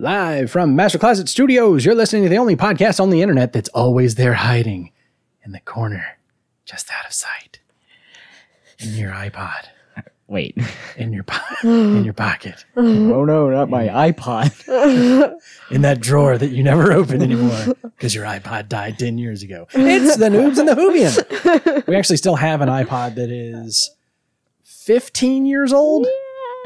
Live from Master Closet Studios, you're listening to the only podcast on the internet that's always there hiding in the corner, just out of sight. In your iPod, Wait. in your po- in your pocket, oh no, not my iPod. in that drawer that you never open anymore because your iPod died 10 years ago. It's the Noobs and the Whovian. We actually still have an iPod that is 15 years old,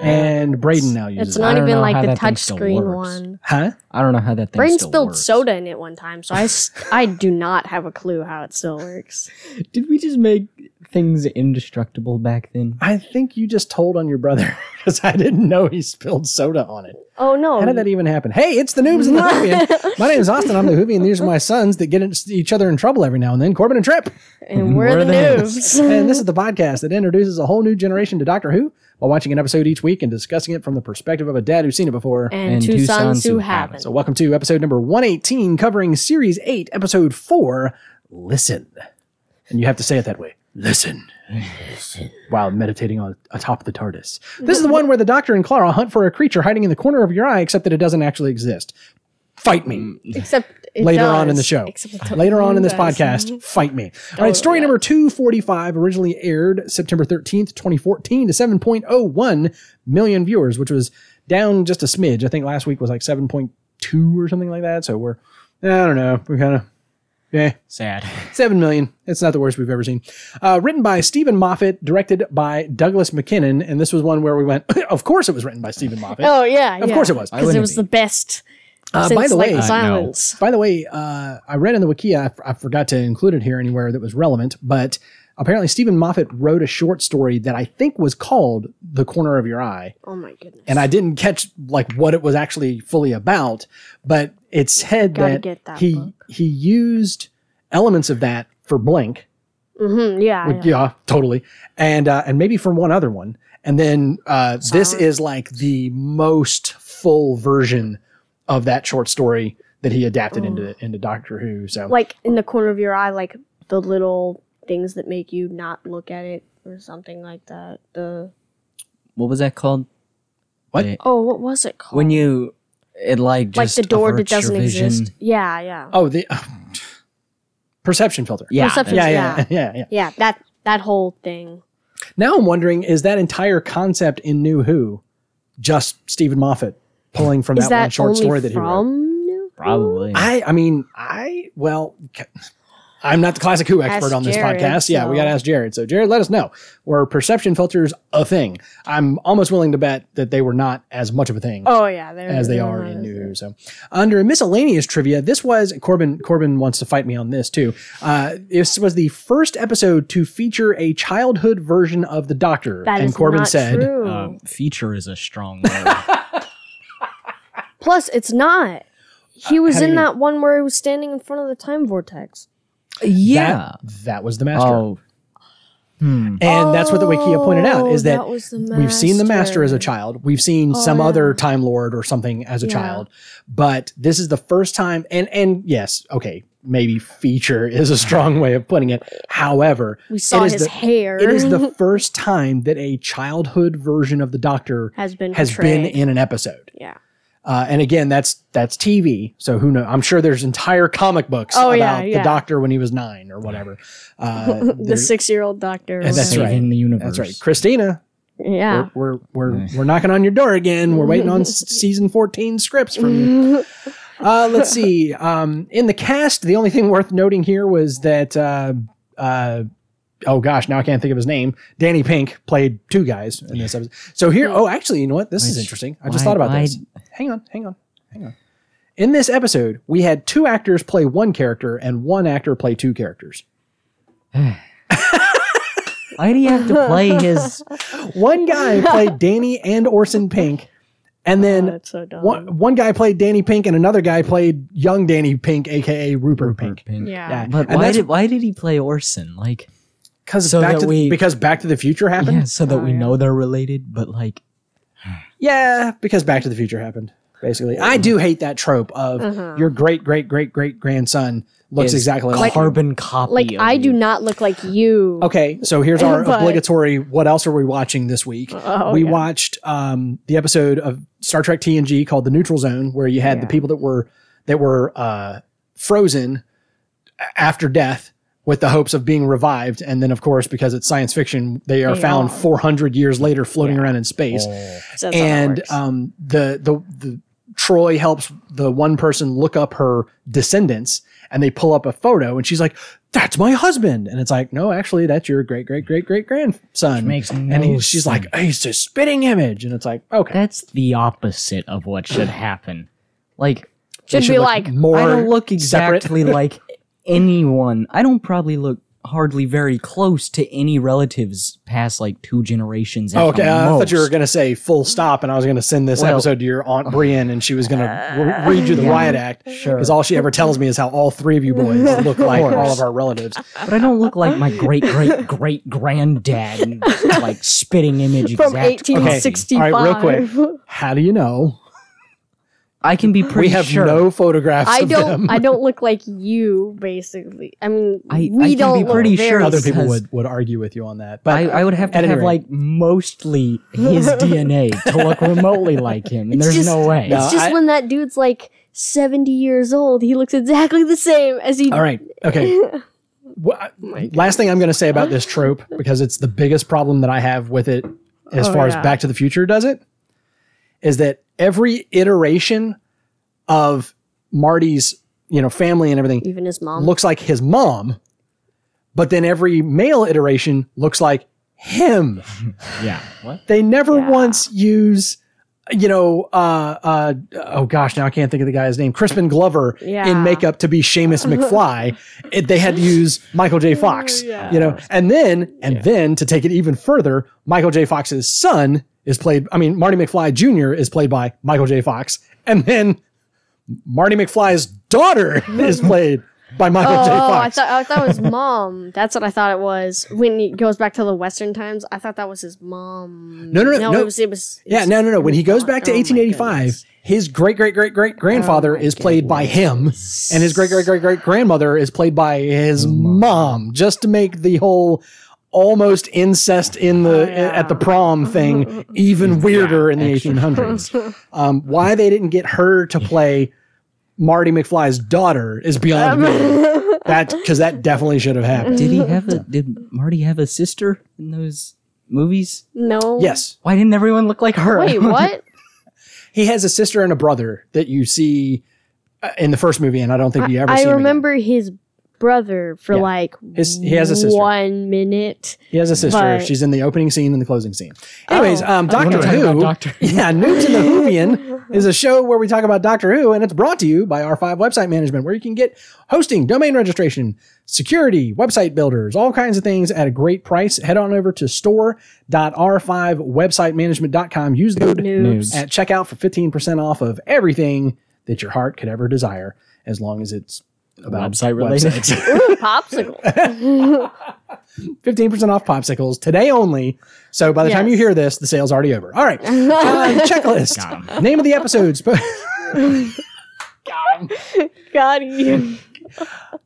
and Braden now uses It's it. not I even like the that thing touchscreen one. Huh? I don't know how that thing Braden still spilled works. soda in it one time, so I I do not have a clue how it still works. Did we just make things indestructible back then? I think you just told on your brother because I didn't know he spilled soda on it. Oh no! How did that even happen? Hey, it's the Noobs and the Whovian. My name is Austin. I'm the Hoovie, and these are my sons that get in- each other in trouble every now and then. Corbin and Trip. and we're, We're the the noobs. And this is the podcast that introduces a whole new generation to Doctor Who while watching an episode each week and discussing it from the perspective of a dad who's seen it before. and, And two, two sons, sons who who haven't. So, welcome to episode number 118, covering series 8, episode 4 Listen. And you have to say it that way listen. While meditating on atop the TARDIS. This is the one where the doctor and Clara hunt for a creature hiding in the corner of your eye, except that it doesn't actually exist. Fight me. Except it Later on in the show. Except Later on in this does. podcast, fight me. All right, story yeah. number 245 originally aired September 13th, 2014 to 7.01 million viewers, which was down just a smidge. I think last week was like 7.2 or something like that. So we're, I don't know, we're kind of, yeah, Sad. 7 million. It's not the worst we've ever seen. Uh, written by Steven Moffat, directed by Douglas Mackinnon. And this was one where we went, of course it was written by Steven Moffat. Oh yeah, Of course it was. Because it was it the best. Uh, since, by the like, way- the Uh, silence. By the way, uh, I read in the wiki, I, I forgot to include it here anywhere that was relevant, but apparently Steven Moffat wrote a short story that I think was called The Corner of Your Eye. Oh my goodness! And I didn't catch like what it was actually fully about, but it said Gotta that, that he book. he used elements of that for Blink. hmm yeah, Which- yeah. yeah, totally. And uh, and maybe from one other one. And then uh, this is like the most full version of that short story that he adapted into mm. into Doctor Who. So like in the corner of your eye, like the little things that make you not look at it or something like that. The What was that called? What? The- oh, what was it called? when you it like like the door that doesn't exist. Yeah, yeah. oh the uh, perception filter. Yeah. Perception- yeah, Yeah. yeah, yeah, yeah. Yeah, that that whole thing. Now I'm wondering, is that entire concept in New Who just Steven Moffat pulling from Is that, one short story that he wrote? from New Who? Probably. I, I mean, I well, I'm not the classic Who expert Ask on this Jared, podcast. Yeah, we got to ask Jared. So Jared, let us know. Were perception filters a thing? I'm almost willing to bet that they were not as much of a thing. Oh yeah, they're, as they they're are not in New Who. So, under miscellaneous trivia, this was Corbin. Corbin wants to fight me on this too. Uh, this was the first episode to feature a childhood version of the Doctor, That and is Corbin not said, true. um, feature is a strong word. Plus, it's not. He was Uh, how do in you that one where he was standing in front of the time vortex. yeah. that, that was the Master." Oh. Hmm. And that's what the Wikia pointed out is Oh, that, that was the we've seen the Master as a child. We've seen Oh, some yeah. other Time Lord or something as a Yeah. child, but this is the first time. And and yes, okay, maybe feature is a strong way of putting it. However, We saw it is his the- hair. it is the first time that a childhood version of the Doctor has been has been in an episode. Yeah. Uh, and again, that's that's TV. So who knows? I'm sure there's entire comic books Oh, about yeah, the. Doctor when he was nine or whatever. Uh, the six-year-old doctor. And that's right. Saving the universe. that's right, Christina. Yeah. We're we're we're, we're knocking on your door again. We're waiting on season 14 scripts from you. Uh, let's see. Um, in the cast, the only thing worth noting here was that. Oh gosh, now I can't think of his name. Danny Pink played two guys in this episode. So here, oh, actually, you know what? This is interesting. I just why- thought about why- this. Hang on, hang on, hang on. In this episode, we had two actors play one character and one actor play two characters. Why do you have to play his? One guy played Danny and Orson Pink, and oh, then Oh, that's so dumb. one one guy played Danny Pink, and another guy played young Danny Pink, aka Rupert, Pink. Pink. Yeah. Yeah, But and why that's did why did he play Orson? Like, because so back to we- because Back to the Future happened. yeah, so that Oh, we yeah. know they're related. But like, Yeah, because Back to the Future happened. basically. I do hate that trope of Uh-huh. your great great great great grandson looks exactly like. carbon copy. Like of I do not look like you. Okay, so here's our But- obligatory. What else are we watching this week? Oh, we yeah. watched um, the episode of Star Trek TNG called "The Neutral Zone," where you had the people that were that were uh, frozen after death with the hopes of being revived, and then of course because it's science fiction, they are They found 400 years later floating around in space. Oh. So that's how that and um, the the the Troi helps the one person look up her descendants, and they pull up a photo, and she's like, "That's my husband," and it's like, "No, actually, that's your great great great great grandson." makes and no he, she's like, sense. "He's a spitting image," and it's like, okay, That's the opposite of what should happen. Like They should be like more. I don't look exactly like anyone. I don't probably look hardly very close to any relatives past like two generations. Oh, okay, the uh, I thought you were gonna say full stop, and I was gonna send this Well- episode to your aunt Brienne, and she was gonna re- read you the yeah. riot act Sure. because all she ever tells me is how all three of you boys look like all of our relatives. But I don't look like my great great great granddad, like spitting image from exact. copy. 1865. All right, real quick. How do you know? I can be pretty we have sure. no photographs I of don't. them. I don't look like you. Basically, I mean, I- we I can don't be pretty very sure Other people would, would argue with you on that, but I, I would have to at any have rate. like mostly his DNA to look remotely like him, and It's there's just- no way. No. It's just I- when that dude's like 70 years old, he looks exactly the same as he. Did. All right, okay. Wha- oh last thing I'm going to say about this trope because it's the biggest problem that I have with it, as Oh, far yeah. as Back to the Future does it, is that every iteration of Marty's you know family and everything Even his mom. looks like his mom, but then every male iteration looks like him. yeah. What? They never Yeah. once use, you know, uh, uh, oh gosh, now I can't think of the guy's name, Crispin Glover Yeah. in makeup to be Seamus McFly. It, they had to use Michael J. Fox, Yeah. you know, and then, and then to take it even further, Michael J. Fox's son is played, I mean, Marty McFly Jr. is played by Michael J. Fox. And then Marty McFly's daughter is played by Michael Oh, J. I Fox. thought I thought it was mom. That's what I thought it was. When he goes back to the Western times, I thought that was his mom. No, no, no, no. It was. It was. it Yeah, was- no, no, no. When he goes back to Oh 1885, his great great great great grandfather Oh is played by him, and his great great great great grandmother is played by his mom, just to make the whole almost incest in the Oh, yeah. at the prom thing even weirder in the extra. 1800s. Um, why they didn't get her to play Marty McFly's daughter is beyond me. That because that definitely should have happened. Did he have a? Did Marty have a sister in those movies? No. Yes, Why didn't everyone look like her? Wait, what? he has a sister and a brother that you see uh, in the first movie, and I don't think you ever. I see him again. remember his brother for Yeah. like His- he has a sister. one minute. He has a sister. But- She's in the opening scene and the closing scene. Anyways, Oh. um, Doctor talk about Who. Doctor Who. Yeah, Noobs in the Whovian is a show where we talk about Doctor Who, and it's brought to you by R5 Website Management, where you can get hosting, domain registration, security, website builders, all kinds of things at a great price. Head on over to store.r5websitemanagement.com. Use the code Noobs. at checkout for 15% off of everything that your heart could ever desire, as long as it's about Website related. websites. Ooh, popsicle. 15% off popsicles today only. So by the time you hear this, the sale's already over. All right. Uh, checklist. Got 'em. Name of the episode. Sp- Got you.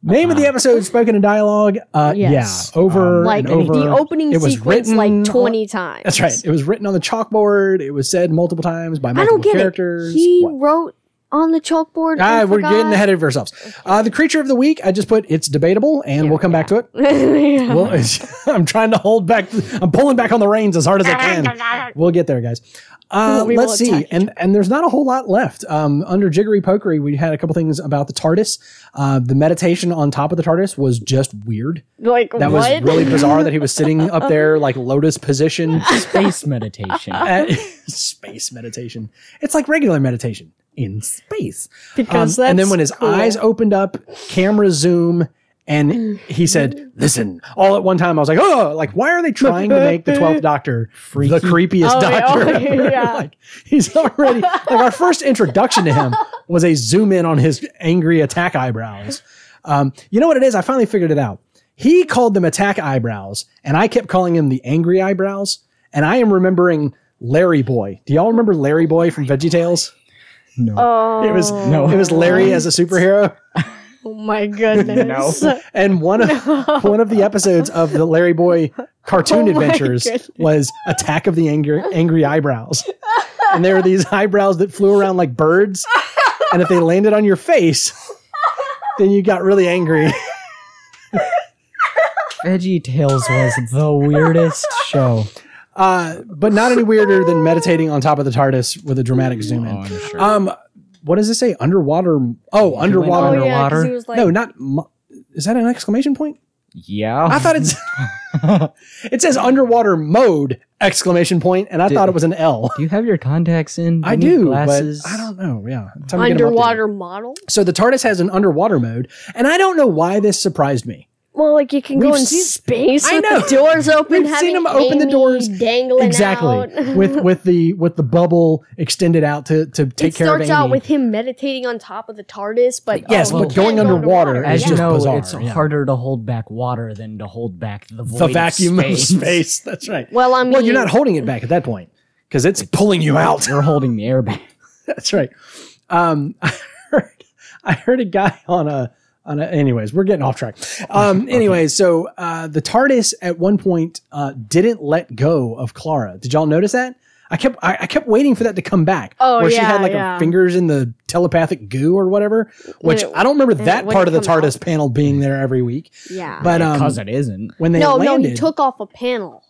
Name of the episode spoken in dialogue. Uh, Yes. Yeah. Over Like and over. the opening It was sequence, written like on- twenty times. That's right. It was written on the chalkboard. It was said multiple times by I multiple don't get characters. it. He What? wrote on the chalkboard. Ah, we're getting ahead of ourselves. Uh, the creature of the week, I just put it's debatable, and we'll come back to it. Yeah. Well, I'm trying to hold back. I'm pulling back on the reins as hard as I can. We'll get there, guys. Uh, We let's see, and and there's not a whole lot left. Um, under Jiggery Pokery, we had a couple things about the TARDIS. Uh, the meditation on top of the TARDIS was just weird. like That what? was really bizarre that he was sitting up there like lotus position. Space meditation. at space meditation. It's like regular meditation in space. because Um, and then when his cool. eyes opened up, camera zoom, and he said, "Listen." All at one time, I was like, "Oh!" Like, why are they trying to make the Twelfth Doctor the creepiest Oh, Doctor ever? yeah. like, he's already like our first introduction to him was a zoom in on his angry attack eyebrows. Um, you know what it is? I finally figured it out. He called them attack eyebrows, and I kept calling him the angry eyebrows. And I am remembering Larry Boy. Do y'all remember Larry Boy from VeggieTales? No. Oh, It was oh. No. it was Larry as a superhero, Oh my goodness. no. and one of one of the episodes of the Larry Boy cartoon Oh adventures goodness. was Attack of the Angry Angry Eyebrows, and there were these eyebrows that flew around like birds, and if they landed on your face, then you got really angry. Veggie Tales was the weirdest show. Uh, but not any weirder than meditating on top of the TARDIS with a dramatic zoom in. Oh, I'm sure. Um, what does it say? Underwater? Oh, Oh underwater. underwater? he was like, no, not. mu- Is that an exclamation point? yeah. I thought it's. it says underwater mode exclamation point, and I Did- thought it was an L. Do you have your contacts in? I do, Glasses. but I don't know. Yeah, Time to get 'em updated. underwater model. So the TARDIS has an underwater mode, and I don't know why this surprised me. Well, like you can go We've in seen- space I with know. the doors open. We've seen having them open the doors dangling exactly out. with with the with the bubble extended out to to take it care of it. It starts out with him meditating on top of the TARDIS, but Yes, oh, but going can't underwater As It's you just know, bizarre, it's yeah. harder to hold back water than to hold back the void the vacuum of space. space. That's right. Well, I mean, Well, you're not holding it back at that point because it's pulling you out. You're holding the air back. That's right. Um, I heard, I heard a guy on a on. Anyways, we're getting off track. Um, anyways, so uh, the TARDIS at one point uh, didn't let go of Clara. Did y'all notice that? I kept I, I kept waiting for that to come back. Oh, where she had like yeah. her fingers in the telepathic goo or whatever. Which it- I don't remember and it that part of the TARDIS out. panel being there every week. yeah. But um, Because it isn't. when they no, landed, no, he took off a panel,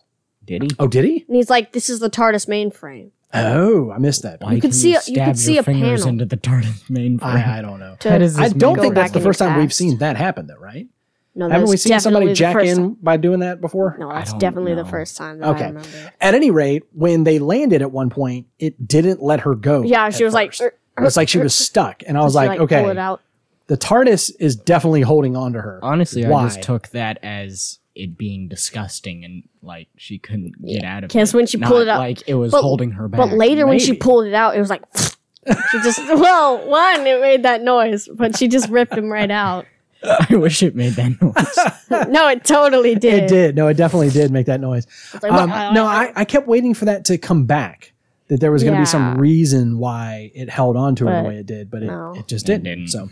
Did he? Oh, did he? and he's like, "This is the TARDIS mainframe." Oh, I missed that. Why You could can see a- you stab could see your a fingers panel. into the TARDIS mainframe. I, I don't know. To, That is I his don't main think that's back the in first time we've past. seen that happen, though, right? no, Haven't that's we seen somebody definitely the jack first in by doing that before? No, that's don't definitely the first time that Okay. I remember. At any rate, when they landed at one point, it didn't let her go. Yeah, she at was like, first. "Er, it was like she was stuck, and I was she, like, pull it okay, out. the TARDIS is definitely holding on to her. Honestly, Why? I just took that as it being disgusting and like she couldn't get out of it. Because it. when she Not pulled it out- like it was but- holding her back. But later, when she pulled it out, it was like she just well, one it made that noise, but she just ripped him right out. I wish it made that noise. No, it totally did. It did. No, it definitely did make that noise. Like, Um, "Bah, no, I, I kept waiting for that to come back. That there was going to be some reason why it held on to her the way it did, but it, no. it just didn't. didn't. So,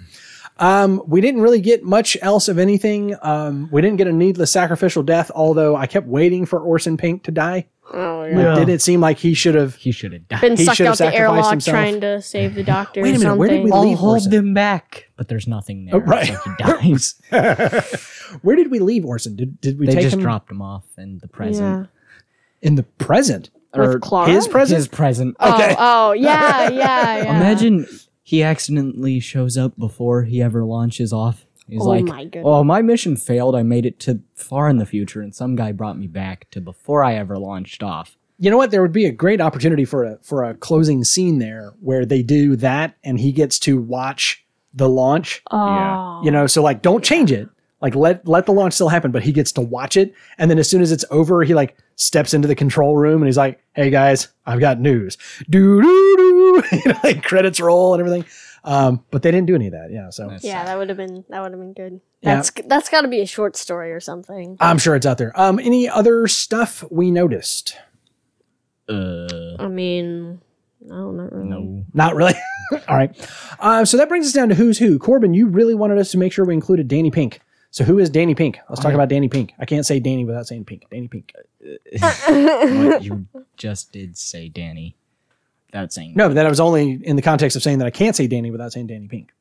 um, we didn't really get much else of anything. Um, we didn't get a needless sacrificial death, although I kept waiting for Orson Pink to die. oh, Like, yeah. Did it seem like he should have? he should have died. Been He sucked should've out the airlock himself. trying to save the doctor. Wait a or minute, where did something. we I'll leave hold Orson? them back, but there's nothing there. Oh, right. So he dies. Where did we leave Orson? Did, did we they take just him dropped him off in the present. Yeah. in the present? With Clara? his present? His present. Okay. Oh, oh, yeah, yeah, yeah. Imagine he accidentally shows up before he ever launches off. He's Oh like, my goodness. "Oh, my mission failed. I made it to far in the future, and some guy brought me back to before I ever launched off." You know what? There would be a great opportunity for a for a closing scene there where they do that and he gets to watch the launch. Oh. You know, so like don't change it. Like let let the launch still happen, but he gets to watch it. And then as soon as it's over, he like steps into the control room and he's like, "Hey guys, I've got news." Do do do. Like credits roll and everything. Um, but they didn't do any of that. Yeah, so That's- Yeah, that would have been that would have been good. Yeah. That's that's got to be a short story or something. I'm sure it's out there. Um, any other stuff we noticed? Uh, I mean, no, not really. no. Not really. All right. Uh, so that brings us down to who's who. Corbin, you really wanted us to make sure we included Danny Pink. So who is Danny Pink? Let's talk about Danny Pink. I can't say Danny without saying Pink. Danny Pink. what you just did say, Danny. Without saying No, that I was only in the context of saying that I can't say Danny without saying Danny Pink.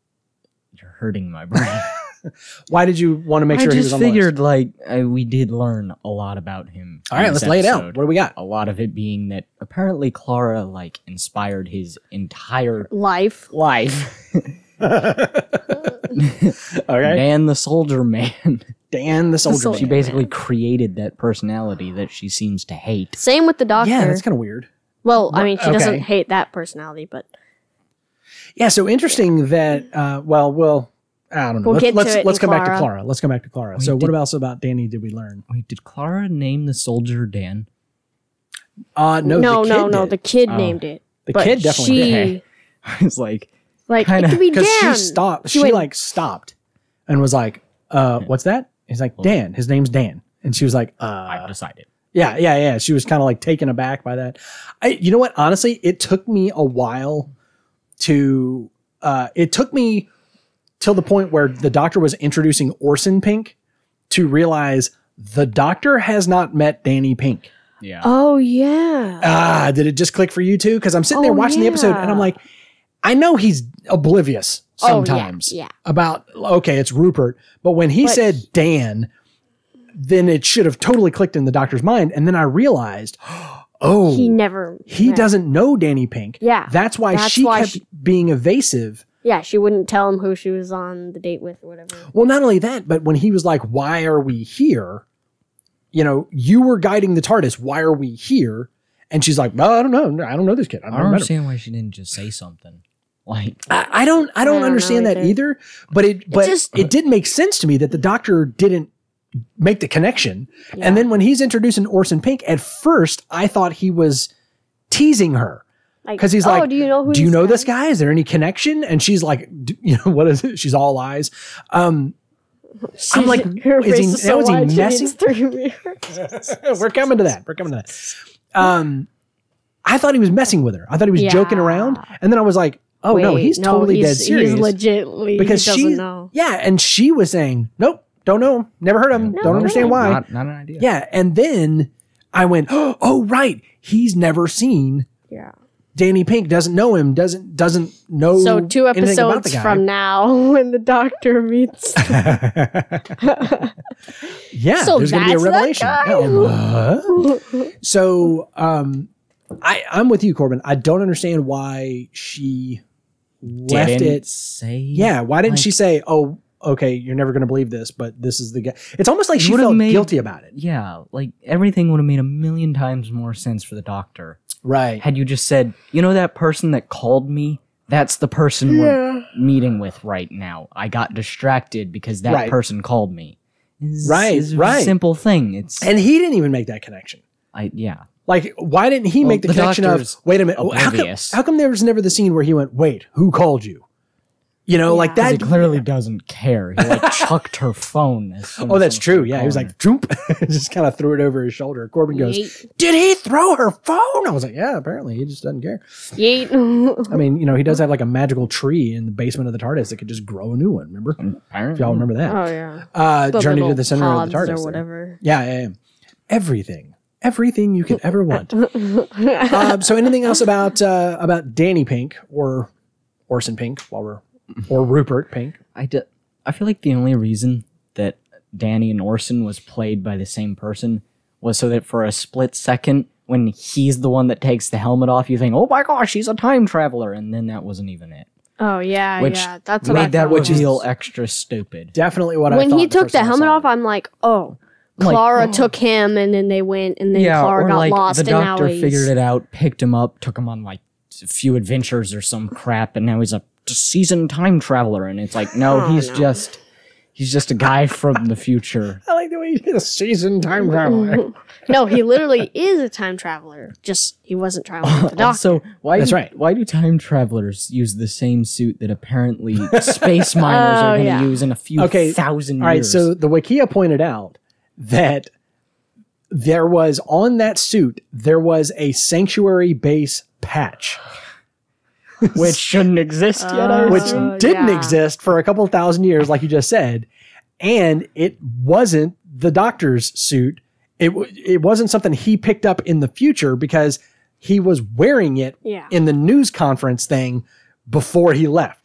you're hurting my brain. Why did you want to make I sure he was just on the list? figured like uh, we did learn a lot about him. All right, in let's lay it out. episode. What do we got? A lot of it being that apparently Clara like inspired his entire Life. life. Okay. Dan the soldier man. Dan the soldier. soldier she basically created that personality that she seems to hate. Same with the doctor. Yeah, that's kind of weird. well, I mean, she Okay. doesn't hate that personality, but Yeah, so interesting that. Uh, well, well, I don't know. We'll let's get to let's, it let's in come back to Clara. Clara. Let's come back to Clara. Wait, so, what did- else about Danny did we learn? Wait, did Clara name the soldier Dan? Uh, no, no, the no, kid no. did. The kid Oh. named it. the but kid definitely she, did. I was like, Like Kinda- it could be because Dan. she stopped. She, She went- like stopped and was like, "Uh, what's that?" He's like, "Dan. His name's Dan." And she was like, I've "Uh, decided. yeah, yeah, yeah." She was kind of like taken aback by that. I, you know what? Honestly, it took me a while to uh, it took me till the point where the doctor was introducing Orson Pink to realize the doctor has not met Danny Pink. Yeah. Oh yeah. Ah, did it just click for you too? Because I'm sitting there Oh, watching the episode and I'm like, I know he's oblivious Oh, yeah, sometimes yeah. about okay, it's Rupert, but when he But- said Dan, then it should have totally clicked in the doctor's mind, and then I realized, oh, he never. he yeah. doesn't know Danny Pink. Yeah, that's why that's she why kept she- being evasive. Yeah, she wouldn't tell him who she was on the date with or whatever. Well, not only that, but when he was like, "Why are we here?" You know, you were guiding the TARDIS. Why are we here? And she's like, "Well, I don't know. I don't know this kid. I I don't don't understand why she didn't just say something. Like, I, I don't. I don't don't know understand that either. either. But it. But just- it did make sense to me that the doctor didn't make the connection. Yeah. And then when he's introducing Orson Pink, at first I thought he was teasing her Like, because he's oh, like, do you know who? do you this know guy this is?" guy? Is there any connection? And she's like, you know, what is it? She's all eyes. Um, I'm like, her is he- is so is he messing? needs three mirrors. we're coming to that. We're coming to that. Um, I thought he was messing with her. I thought he was joking around. And then I was like, oh no, Wait, he's totally dead serious. He's legitly because he doesn't she, know. yeah, and she was saying, nope, don't know him, never heard of him, No, don't no, understand why. not, not an idea. Yeah, and then I went, oh right, he's never seen Yeah. Danny Pink, doesn't know him, doesn't doesn't know. So two anything about the episodes guy. from now, when the doctor meets, yeah, So there's going to be a revelation. guy? Yeah, so um, I I'm with you, Corbin. I don't understand why she left it. say. Yeah, why didn't like- she say, "Oh, okay, you're never going to believe this, but this is the guy"? It's almost like she felt made- guilty about it. Yeah, like everything would have made a million times more sense for the doctor Right. had you just said, you know, that person that called me. That's the person we're meeting with right now. I got distracted because that Right. person called me. It's, Right, it's a right. simple thing. It's And he didn't even make that connection. I yeah. Like, why didn't he Well, make the, the connection of, wait a minute, how come, oblivious. how come there was never the scene where he went, wait, who called you? You know, like that. He that. clearly doesn't care. He like chucked her phone. As soon Oh, that's true. Yeah. He was like, droop, just kind of threw it over his shoulder. Corbin goes, yeet, did he throw her phone? I was like, yeah, apparently he just doesn't care. yeet. I mean, you know, he does have like a magical tree in the basement of the TARDIS that could just grow a new one. Remember? Apparently, If y'all remember that. oh yeah, Uh, The Journey to the center of the TARDIS. or there. whatever. Yeah, yeah, yeah. Everything. Everything you could ever want. um, so anything else about uh, about Danny Pink or Orson Pink while we're or Rupert Pink? I, d- I feel like the only reason that Danny and Orson was played by the same person was so that for a split second, when he's the one that takes the helmet off, you think, "Oh my gosh, he's a time traveler," and then that wasn't even it. Oh yeah, Which yeah. That's what I Made that thought. Which is- reveal extra stupid. Definitely what I when he took first the helmet off. I'm like, oh, I'm like, Clara uh, took him, and then they went, and then yeah, Clara or got like lost, the and now the doctor figured it out, picked him up, took him on like a few adventures or some crap, and now he's a seasoned time traveler. And it's like, no, Oh, he's no. just he's just a guy from the future. I like the way you did a seasoned time traveler. no, he literally is a time traveler. Just he wasn't traveling with the doctor. Also, why That's do, right. Why do time travelers use the same suit that apparently space miners Oh, are going to yeah. use in a few Okay, thousand All right, years? so the Wikia pointed out that there was on that suit there was a sanctuary base patch, which shouldn't exist yet, Uh, which. Didn't yeah. exist for a couple thousand years, like you just said, and it wasn't the Doctor's suit. It it wasn't something he picked up in the future because he was wearing it Yeah. in the news conference thing before he left.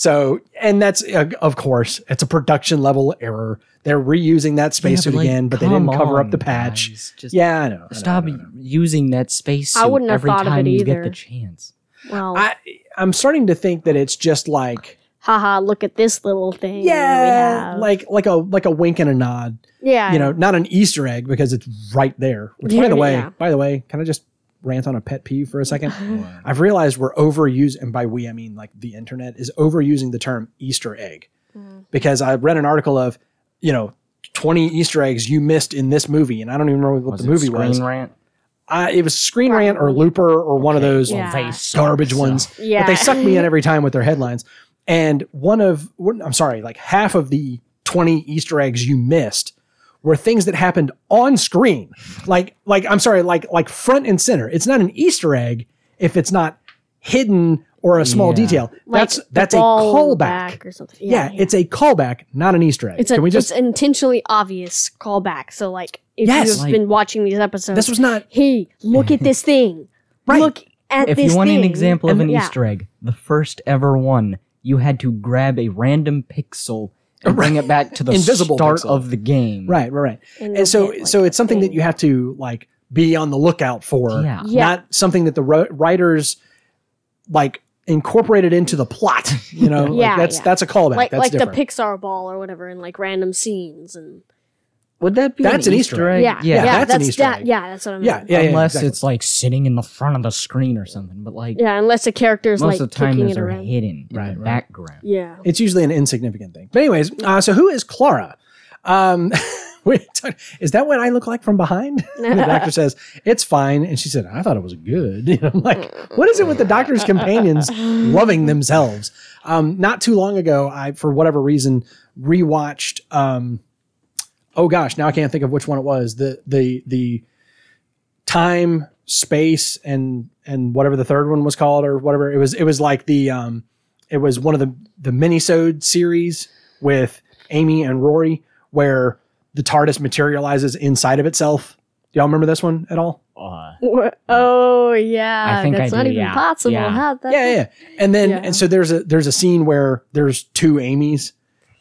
So, and that's uh, of course it's a production level error. They're reusing that Yeah, spacesuit but, like, again, but they didn't come cover up the patch. guys, just Yeah, I know. I know, Stop I know, I know. using that space I wouldn't have every thought of time it you get the chance. well, I I'm starting to think that it's just like haha, look at this little thing. yeah, we have. like like a like a wink and a nod. yeah, you know, not an Easter egg because it's right there. Which, by the way, yeah. by the way, can I just rant on a pet peeve for a second? I've realized we're overusing, and by we I mean like the internet is overusing the term Easter egg Mm. because I read an article of, you know, twenty Easter eggs you missed in this movie, and I don't even remember what Was the it movie Screen was. Rant? I, it was Screen Rant or Looper or one of those Yeah. Garbage so- ones. Yeah. But they suck me in every time with their headlines. And one of, one- I'm sorry, like half of the 20 Easter eggs you missed were things that happened on screen. Like, like, I'm sorry, like, like front and center. It's not an Easter egg if it's not hidden or a small Yeah. detail. Like that's that's a callback. back or something. Yeah, it's a callback, not an Easter egg. it's a Can we just? it's an intentionally obvious callback. So like if Yes. you've Like- been watching these episodes, This was not hey, look at this thing. Right. Look at if this If you want thing. an example of And- an yeah. Easter egg, the first ever one, you had to grab a random pixel and bring it back to the Invisible start pixel. of the game. right, right, right. And And so, get, like, so it's something that you have to like be on the lookout for. Yeah. Yeah. Not something that the ro- writers like incorporated into the plot. You know, Like, Yeah, that's yeah. that's a callback. like that's like different. the Pixar ball or whatever in like random scenes and Would that be That's an, an Easter Easter egg? yeah Yeah, yeah, that's an Easter that, egg. yeah that's what I mean yeah, yeah, yeah, Unless exactly. it's like sitting in the front of the screen or something, but like yeah unless the character's most like of the time kicking those it are around hidden in Right, the right. background. yeah it's usually an insignificant thing. But anyways, uh, so who is Clara? Um, wait, is that what I look like from behind? the doctor says it's fine, and she said, "I thought it was good." You know, I'm like, what is it with the doctor's companions loving themselves? Um, not too long ago, I for whatever reason rewatched. Um, oh gosh, now I can't think of which one it was. The the the time, space, and and whatever the third one was called, or whatever it was. It was like the um, it was one of the the minisode series with Amy and Rory, where the TARDIS materializes inside of itself. Do y'all remember this one at all? Uh, oh yeah I think that's I not do, even yeah. possible Yeah. how that yeah, yeah. And then Yeah. and so there's a there's a scene where there's two Amy's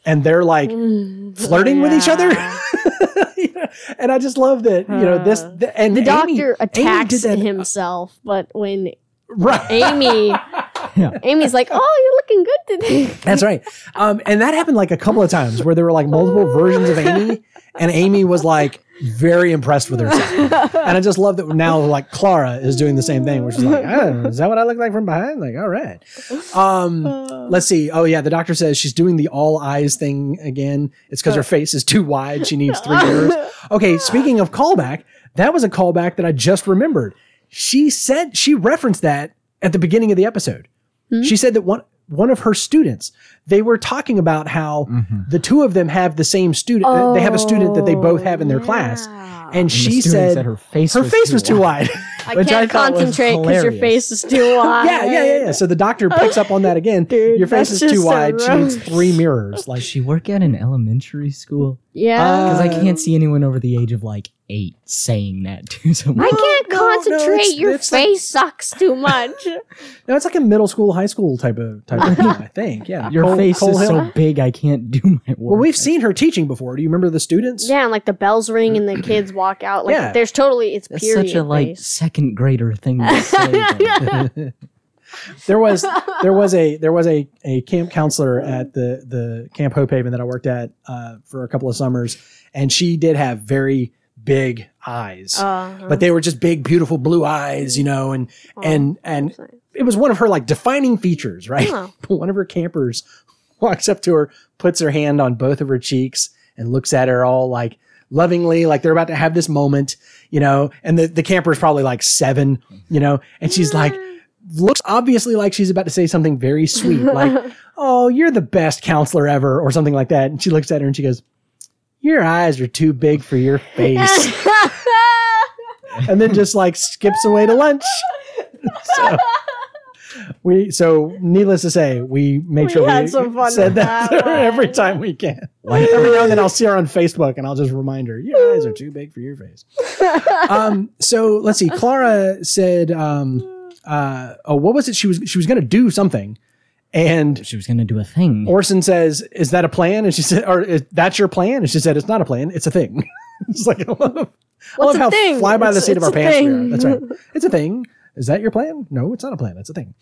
and they're like Mm, flirting with each other. yeah. and I just love that, you know, this Uh, the, and the Amy- doctor attacks that- himself but when Right. Amy Yeah. Amy's like oh you're looking good today That's right. Um, and that happened like a couple of times where there were like multiple versions of Amy, and Amy was like very impressed with herself. And I just love that now like Clara is doing the same thing, which is like, oh, is that what I look like from behind? Like, all right. Um, let's see. Oh yeah, the doctor says she's doing the all eyes thing again. It's because her face is too wide. She needs three mirrors. Okay, speaking of callback, that was a callback that I just remembered. She said she referenced that at the beginning of the episode. She said that one one of her students, they were talking about how the two of them have the same student. uh, they have a student that they both have in their class, and and she student said her face her was face too was too wide. wide. I can't thought was concentrate because your face is too wide. yeah, yeah, yeah, yeah. So the doctor picks up on that again. Dude, Your face is too so wide. She needs three mirrors. Like Does she work at an elementary school? Yeah. Uh, Because I can't see anyone over the age of like eight saying that to someone. I can't no, no, concentrate. it's- Your it's like- face sucks too much. no, it's like a middle school, high school type of type of thing. I think. Yeah, Your Cole- face Cole is Hill. so big I can't do my work. Well, we've seen her teaching before. Do you remember the students? yeah, and like the bells ring and the kids walk out. Like Yeah. there's totally it's That's period such a like face. second grader thing to say. there was there was a there was a, a camp counselor at the the camp Hope Haven that I worked at uh, for a couple of summers, and she did have very big eyes, Uh-huh. but they were just big, beautiful blue eyes, you know, and and and it was one of her like defining features, right? Oh. one of her campers walks up to her, puts her hand on both of her cheeks, and looks at her all like lovingly, like they're about to have this moment, you know. And the the camper is probably like seven, you know, and she's like looks obviously like she's about to say something very sweet, like, "Oh, you're the best counselor ever," or something like that. And she looks at her and she goes, "Your eyes are too big for your face," and then just like skips away to lunch. so we, so needless to say, we make We sure we some fun said that, that every time we can. Like, Every now and then I'll see her on Facebook and I'll just remind her, your eyes are too big for your face. um, so let's see. Clara said, um, uh, oh, what was it? She was, she was going to do something. And she was gonna do a thing. Orson says, is that a plan? And she said, or is that's your plan? And she said, it's not a plan. It's a thing. it's like, I love, I love a how thing? fly by the seat of our a pants we are. That's right. It's a thing. Is that your plan? No, it's not a plan. It's a thing.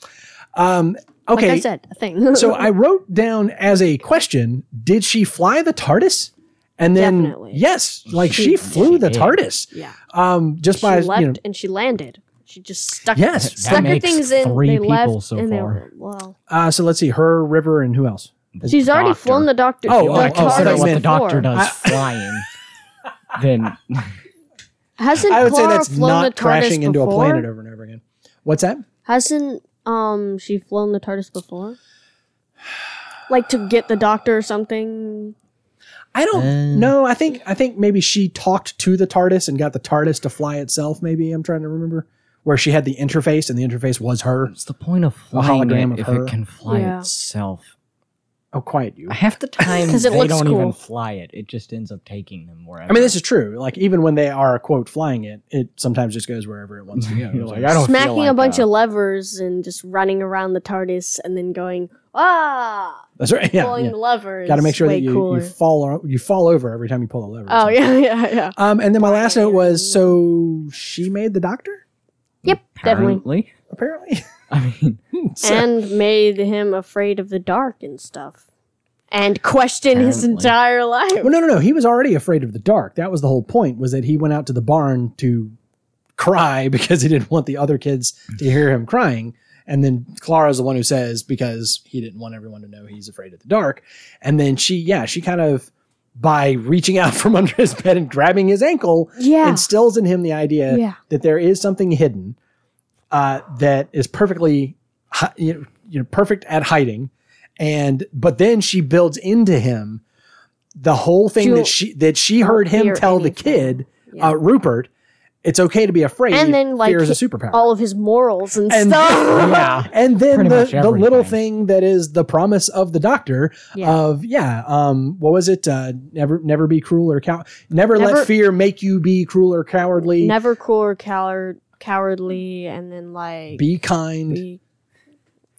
Um, okay. Like I said, a thing. so I wrote down as a question: Did she fly the TARDIS? And then Definitely. yes, like she, She- flew she the did. TARDIS. yeah, Um, just she by left you know, and she landed. She just stuck. Yes. That stuck her makes things in. three they people left so and they far. were well. uh, so let's see, her, River, and who else? The She's already flown the doctor. Oh, the oh, I oh, consider I thought what the meant- doctor does I- flying. then Hasn't I would say Clara that's flown not the TARDIS crashing into a planet over and over again. What's that? Hasn't um she flown the TARDIS before? Like to get the doctor or something. I don't Uh. know. I think I think maybe she talked to the TARDIS and got the TARDIS to fly itself. Maybe I'm trying to remember where she had the interface and the interface was her. What's the point of flying hologram it of if her. it can fly Yeah. itself? Oh, quiet you. Half the time 'Cause it they looks don't even fly it. It just ends up taking them wherever. I mean, this is true. Like even when they are quote flying it, it sometimes just goes wherever it wants to go. You're like, I don't feel Smacking like a bunch uh, of levers and just running around the TARDIS and then going ah, That's right. Yeah, pulling yeah. the levers. Got to make sure way that you, cooler. you fall o- you fall over every time you pull a lever. oh So- yeah, yeah, yeah. Um, and then my last note was so she made the doctor Yep, definitely. apparently. apparently. I mean, hmm. So- and made him afraid of the dark and stuff, and question his Apparently. entire life. well, no, no, no. He was already afraid of the dark. That was the whole point. Was that he went out to the barn to cry because he didn't want the other kids to hear him crying. And then Clara's the one who says because he didn't want everyone to know he's afraid of the dark. And then she, yeah, she kind of by reaching out from under his bed and grabbing his ankle Yeah, instills in him the idea yeah. that there is something hidden uh, that is perfectly you know, perfect at hiding and but then she builds into him the whole thing She'll- that she that she heard him tell the kid Yeah. uh, Rupert it's okay to be afraid And then, like, fear is a superpower all of his morals and, and stuff. yeah and then the, the little thing that is the promise of the doctor Yeah. of yeah um what was it uh never never be cruel or cow never, Never- let fear make you be cruel or cowardly Never cruel or coward, cowardly, and then like be kind be-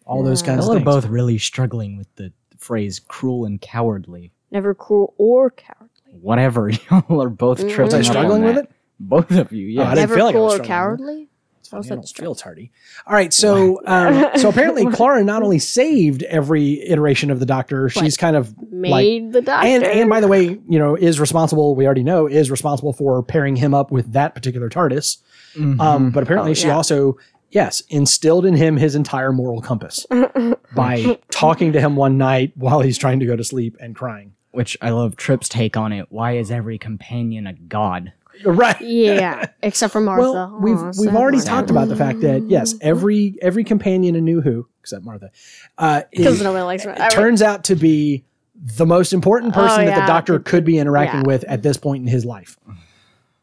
all those Yeah. kinds y'all of are things both really struggling with the phrase "cruel" and "cowardly." never cruel or cowardly. Whatever, y'all are both Mhm. tripping was I struggling on with it Both of you, Oh, I yeah. didn't Never feel like I cruel was or struggling cowardly. It's funny, I said don't feel tardy. All right, so um, so apparently Clara not only saved every iteration of the Doctor, she's kind of Made the doctor. and and by the way, you know, is responsible. We already know is responsible for pairing him up with that particular TARDIS. Mhm. Um, but apparently, Oh, she yeah. also yes instilled in him his entire moral compass by talking to him one night while he's trying to go to sleep and crying. Which I love Tripp's take on it. Why is every companion a god? Right. yeah, except for Martha. Well, we've Aw, we've already Martha. talked about the fact that yes, every every companion in New Who except Martha, uh, because is- nobody likes it her. turns out to be the most important Oh, person that the. Doctor could be interacting Yeah. with at this point in his life.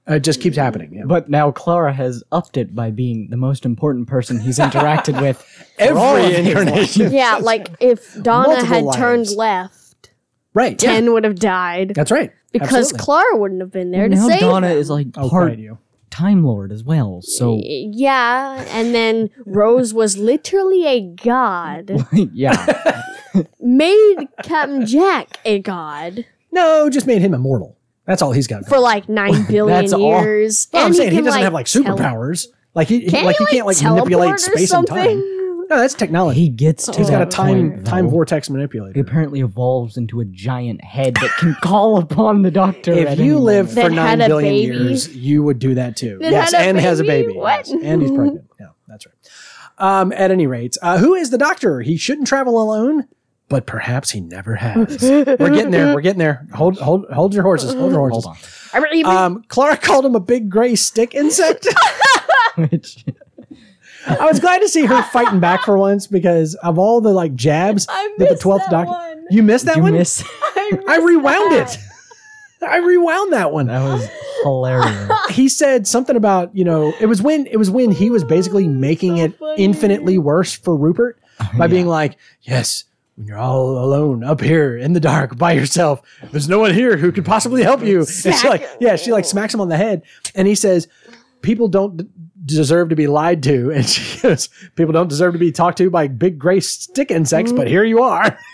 It just keeps happening. Yeah. But now Clara has upped it by being the most important person he's interacted with. Every all incarnation. yeah, like if Donna Multiple had turned left, right. yeah. Ten would have died That's right. because Absolutely. Clara wouldn't have been there to now save Donna them. is like Oh, part quiet you. Time Lord as well. So yeah, and then Rose was literally a god, yeah, made Captain Jack a god No, just made him immortal. That's all he's got. for like nine billion That's all- years. Well, I'm And saying he doesn't have like tele- superpowers. Like he, Can like he, he can't like teleport manipulate or space and time. something? No, that's technology. he gets to He's got a time point, time though. vortex manipulator. He apparently evolves into a giant head that can call upon the Doctor. If at you any live for That nine had a billion baby? years, you would do that too. That yes, had a and has a baby? baby. What? yes, and he's pregnant. Yeah, that's right. Um, at any rate, uh, who is the doctor? He shouldn't travel alone, but perhaps he never has. We're getting there. We're getting there. Hold, hold, hold your horses. Hold your horses. hold I mean, Um, Clara called him a big gray stick insect. Which, I was glad to see her fighting back for once because of all the like jabs I that the twelfth doctor. one. You missed that you one. miss I rewound it. I rewound that one. that was hilarious. he said something about you know it was when it was when he was basically making it funny. infinitely worse for Rupert oh, by being like, yes, when you're all alone up here in the dark by yourself, there's no one here who could possibly help you. And she like, yeah, she like smacks him on the head, and he says, people don't d- deserve to be lied to, and she goes, people don't deserve to be talked to by big gray stick insects, but here you are.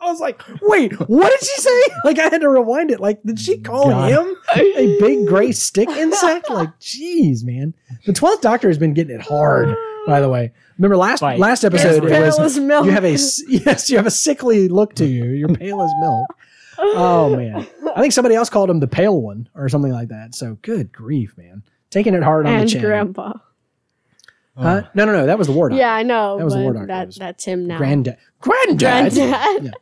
I was like, wait, what did she say? Like, I had to rewind it. Like, did she call God. him a big gray stick insect? Like, jeez, man. The twelfth Doctor has been getting it hard. By the way, remember last Fight. last episode it was as milk. you have a, yes, you have a sickly look to you. You're pale as milk. Oh man, I think somebody else called him the pale one or something like that. So good grief, man, taking it hard on the and chin. Grandpa. Huh? No, no, no, that was the war doctor. Yeah, I know. That was the but War Doctor. That, was that's him now. granddad, granddad. Granddad.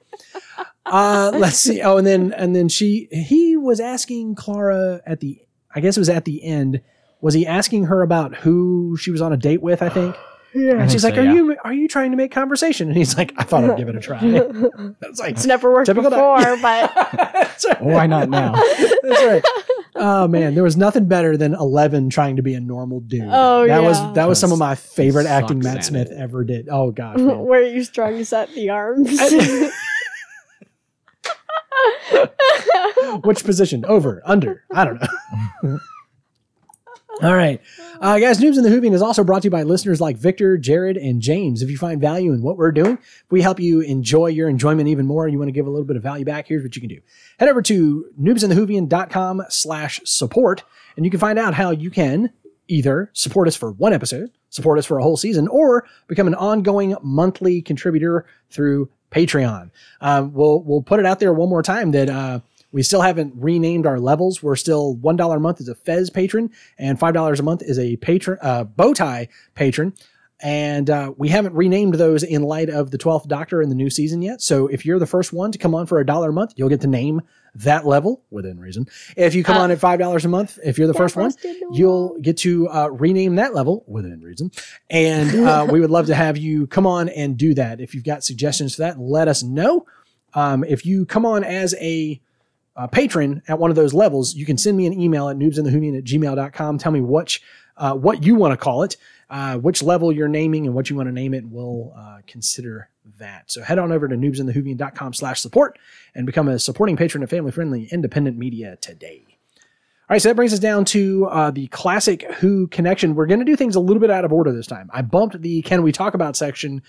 uh let's see oh and then and then she he was asking clara at the i guess it was at the end was he asking her about who she was on a date with i think Yeah. And she's so, like, "Are yeah. you are you trying to make conversation?" And he's like, "I thought I'd give it a try." That's like, It's never worked Typical before, that. but That's. Why not now? That's right. Oh man, there was nothing better than Eleven trying to be a normal dude. Oh, that yeah. was that was some of my favorite acting at Matt it. Smith ever did. Oh gosh, man. where you strung set the arms. which position? Over, under? I don't know. All right. Uh, guys, Noobs in the Whovian is also brought to you by listeners like Victor, Jared, and James. If you find value in what we're doing, we help you enjoy your enjoyment even more you want to give a little bit of value back, here's what you can do. Head over to noobsandthewhovian.com slash support, and you can find out how you can either support us for one episode, support us for a whole season, or become an ongoing monthly contributor through Patreon. Um, we'll we'll put it out there one more time that uh, we still haven't renamed our levels. We're still one dollar a month is a Fez patron, and five dollars a month is a patron uh, bow tie patron. And uh, we haven't renamed those in light of the 12th Doctor in the new season yet. So if you're the first one to come on for a dollar a month, you'll get to name that level within reason. If you come Uh, on at $5 a month, if you're the first one, you'll get to uh, rename that level within reason. And uh, we would love to have you come on and do that. If you've got suggestions for that, let us know. Um, if you come on as a uh, patron at one of those levels, you can send me an email at noobsandthewhovian at gmail.com. Tell me which, uh, what you want to call it, uh, which level you're naming and what you want to name it. We'll uh, consider that. So head on over to noobsandthewhovian.com slash support and become a supporting patron of family friendly independent media today. All right, so that brings us down to uh, the classic Who connection. We're going to do things a little bit out of order this time. I bumped the Can We Talk About section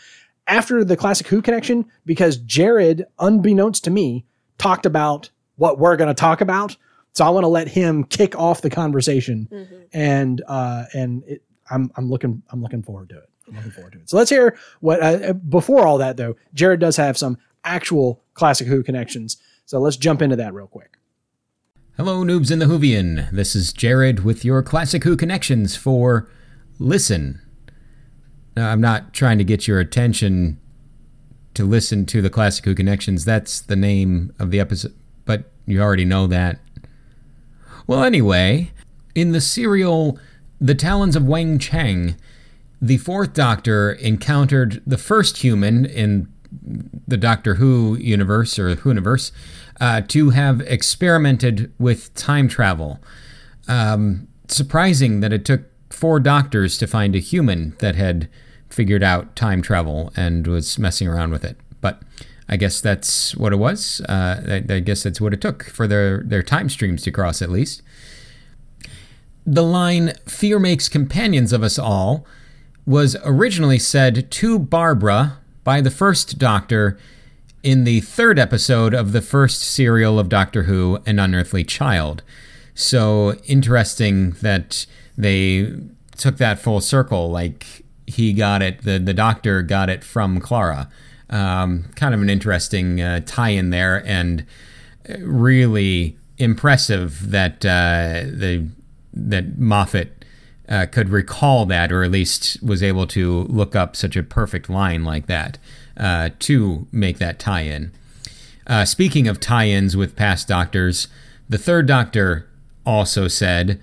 after the classic Who connection because Jared, unbeknownst to me, talked about what we're going to talk about. So I want to let him kick off the conversation, and uh, and it, I'm I'm looking I'm looking forward to it. I'm looking forward to it. So let's hear what. Uh, before all that, though, Jared does have some actual classic Who connections. So let's jump into that real quick. Hello, noobs in the Whovian. This is Jared with your Classic Who connections for Listen. Now, I'm not trying to get your attention to listen to the Classic Who connections. That's the name of the episode, but you already know that. Well, anyway, in the serial The Talons of Weng-Chiang, the fourth Doctor encountered the first human in the Doctor Who universe or Whoniverse uh, to have experimented with time travel. Um, surprising that it took four doctors to find a human that had figured out time travel and was messing around with it. But I guess that's what it was. Uh, I, I guess that's what it took for their, their time streams to cross, at least. The line, Fear makes companions of us all, was originally said to Barbara by the first Doctor in the third episode of the first serial of Doctor Who, An Unearthly Child. So interesting that they took that full circle. Like he got it, the, the Doctor got it from Clara. Um, kind of an interesting uh, tie in there, and really impressive that uh, the that Moffat uh, could recall that, or at least was able to look up such a perfect line like that uh, to make that tie in. Uh, speaking of tie ins with past doctors, the third doctor also said,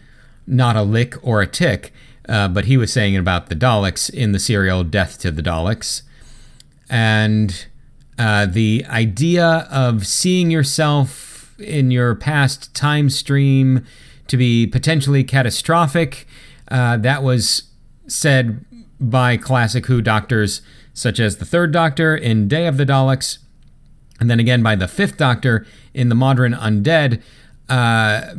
not a lick or a tick, uh, but he was saying it about the Daleks in the serial Death to the Daleks. And uh, the idea of seeing yourself in your past time stream to be potentially catastrophic, uh, that was said by classic Who doctors such as the Third Doctor in Day of the Daleks, and then again by the Fifth Doctor in the Mawdryn Undead. Uh,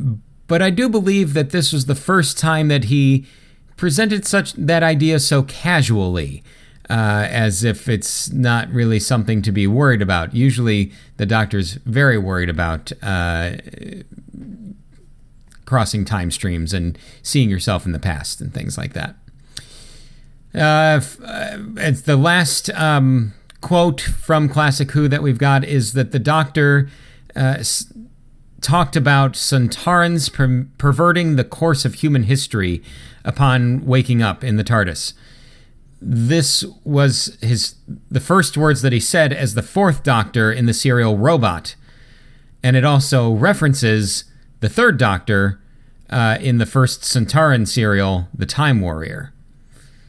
but I do believe that this was the first time that he presented such that idea so casually, uh, as if it's not really something to be worried about. Usually, the Doctor's very worried about uh, crossing time streams and seeing yourself in the past and things like that. Uh, uh, it's the last um, quote from Classic Who that we've got is that the Doctor uh, talked about Sontarans per- perverting the course of human history upon waking up in the TARDIS. This was his the first words that he said as the fourth Doctor in the serial Robot, and it also references the third Doctor uh, in the first Sontaran serial, The Time Warrior.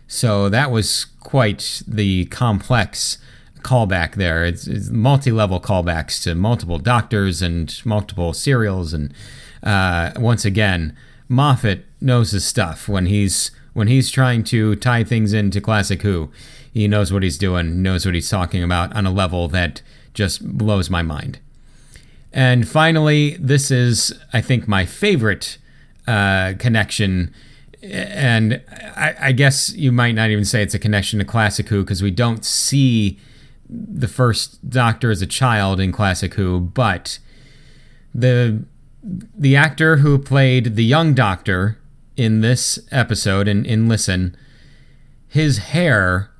So that was quite the complex callback there. It's, it's multi-level callbacks to multiple doctors and multiple serials, and uh, once again, Moffat knows his stuff when he's when he's trying to tie things into Classic Who. He knows what he's doing, knows what he's talking about on a level that just blows my mind. And finally, this is, I think, my favorite uh, connection. And I, I, guess you might not even say it's a connection to Classic Who because we don't see the first Doctor as a child in Classic Who, but the the actor who played the young Doctor in this episode in, in Listen, his hair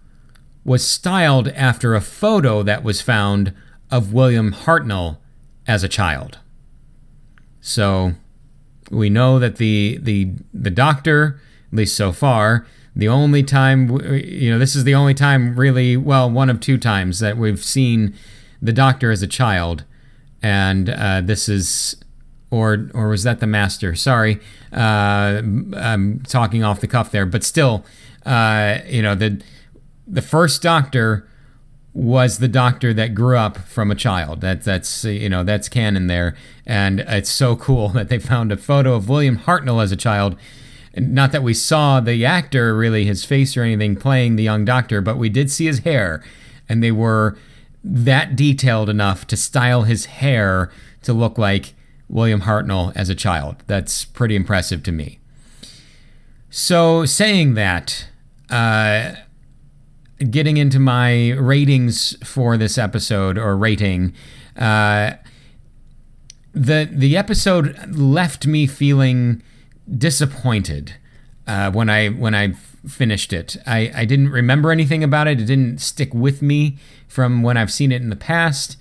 was styled after a photo that was found of William Hartnell as a child. So we know that the the the doctor, at least so far, the only time you know this is the only time really well one of two times that we've seen the doctor as a child, and uh, this is or or was that the master? Sorry, uh, I'm talking off the cuff there, but still, uh, you know the the first doctor was the doctor that grew up from a child. That that's you know that's canon there, and it's so cool that they found a photo of William Hartnell as a child. Not that we saw the actor really his face or anything playing the young doctor, but we did see his hair, and they were that detailed enough to style his hair to look like William Hartnell as a child. That's pretty impressive to me. So saying that. Uh, getting into my ratings for this episode or rating, uh, the the episode left me feeling disappointed uh, when I when I finished it. I, I didn't remember anything about it. It didn't stick with me from when I've seen it in the past.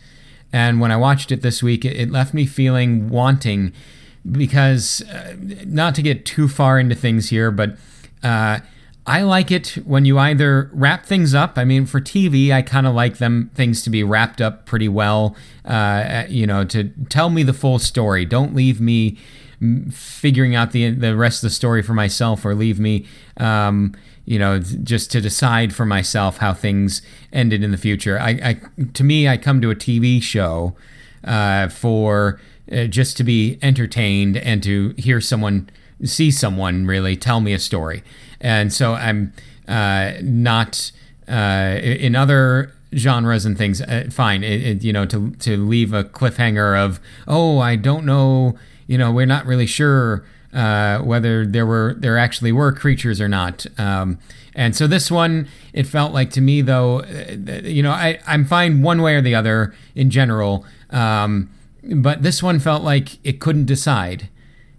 And when I watched it this week, it, it left me feeling wanting because, uh, not to get too far into things here, but uh, I like it when you either wrap things up. I mean, for TV, I kind of like them things to be wrapped up pretty well. Uh, you know, to tell me the full story. Don't leave me figuring out the the rest of the story for myself, or leave me, um, you know, just to decide for myself how things ended in the future. I, I to me, I come to a TV show uh, for uh, just to be entertained and to hear someone see someone really tell me a story and so I'm uh, not uh, in other genres and things. Uh, fine, it, it, you know, to to leave a cliffhanger of oh, I don't know, you know, we're not really sure. Uh, whether there were there actually were creatures or not. Um, and so this one, it felt like to me though, uh, you know, I I'm fine one way or the other in general. Um, but this one felt like it couldn't decide.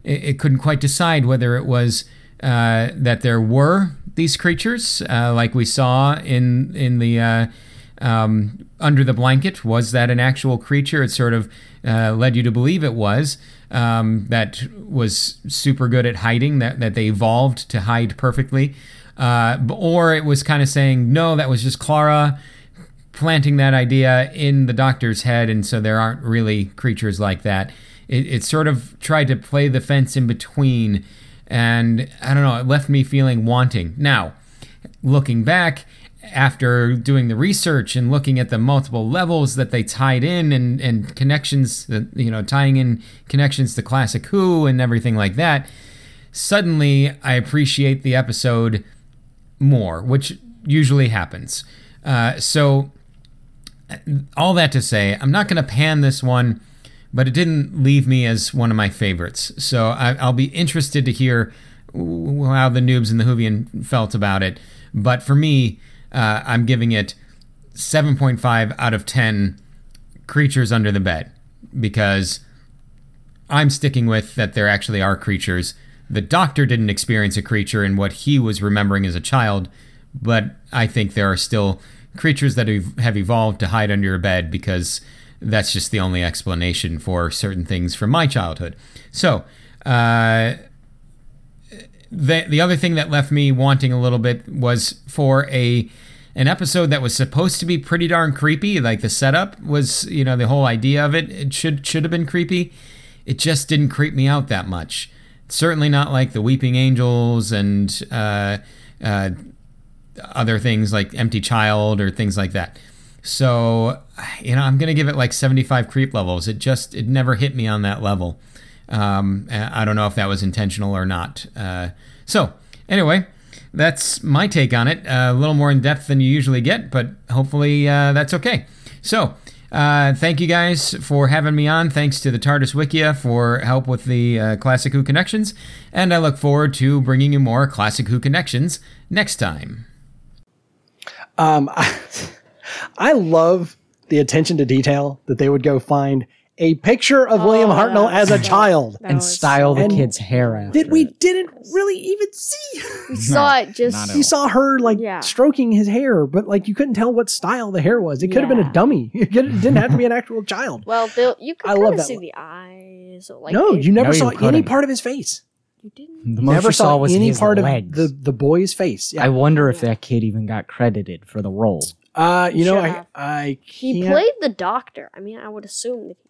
It, it couldn't quite decide whether it was uh, that there were these creatures, uh, like we saw in in the uh, um, under the blanket. Was that an actual creature? It sort of uh, led you to believe it was. Um, that was super good at hiding. That that they evolved to hide perfectly, uh, or it was kind of saying no, that was just Clara planting that idea in the doctor's head, and so there aren't really creatures like that. It, it sort of tried to play the fence in between and I don't know, it left me feeling wanting. Now, looking back, after doing the research and looking at the multiple levels that they tied in and, and connections, you know, tying in connections to Classic Who and everything like that, suddenly I appreciate the episode more, which usually happens. Uh, so, all that to say, I'm not going to pan this one but it didn't leave me as one of my favorites. So I, will be interested to hear how the noobs and the Whovian felt about it. But for me, uh, I'm giving it 7.5 out of 10 creatures under the bed because I'm sticking with that there actually are creatures. The doctor didn't experience a creature in what he was remembering as a child, but I think there are still creatures that have evolved to hide under your bed because that's just the only explanation for certain things from my childhood. So, uh, the the other thing that left me wanting a little bit was for a an episode that was supposed to be pretty darn creepy. Like the setup was, you know, the whole idea of it, it should should have been creepy. It just didn't creep me out that much. Certainly not like the Weeping Angels and uh, uh, other things like Empty Child or things like that. So, you know, I'm gonna give it like 75 creep levels. It just it never hit me on that level. Um, I don't know if that was intentional or not. Uh, so, anyway, that's my take on it. Uh, a little more in depth than you usually get, but hopefully uh, that's okay. So, uh, thank you guys for having me on. Thanks to the TARDIS Wikia for help with the uh, Classic Who connections, and I look forward to bringing you more Classic Who connections next time. Um, I, I love the attention to detail that they would go find a picture of William Oh, Hartnell as a child and style the kid's hair after. that we it. didn't really even see. We saw it just. at you saw her like Yeah. stroking his hair, but like you couldn't tell what style the hair was. It could have been a dummy. It, didn't have to be an actual child. Well, they'll- you I could love kind of that see one. the eyes. Like no, it- you never No, you saw any part of his face. you didn't. The most never you saw, was any his part legs. of the the boy's face. Yeah. I wonder if that kid even got credited for the role. uh, you know, I. I He can't- played the doctor. I mean, I would assume that he.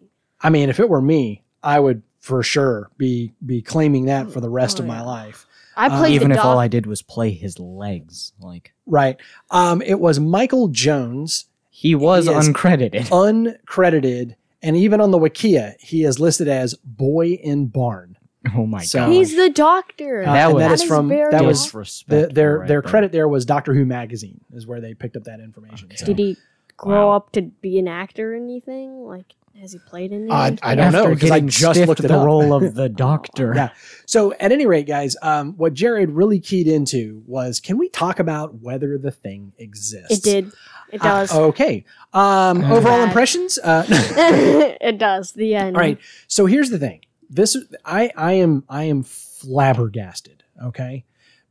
I mean, if it were me, I would for sure be be claiming that for the rest Oh, of my yeah. life. I Uh, played even the if all I did was play his legs, like Right. Um, it was Michael Jones, he was He uncredited. uncredited, and even on the Wikia, he is listed as boy in barn. Oh my So- god, He's the doctor. Uh, That and was- that is from very that was the, their right their there. credit there was Doctor Who magazine is where they picked up that information. So, Did he grow Wow. up to be an actor or anything? Like, has he played in? Uh, I don't know because I just looked at the up. role of the doctor. Yeah. So at any rate, guys, um, what Jared really keyed into was can we talk about whether the thing exists? It did. It Uh, does. okay. Um, overall Bad. impressions. Uh, it does. The end. All right. So here's the thing. This I I am I am flabbergasted, okay?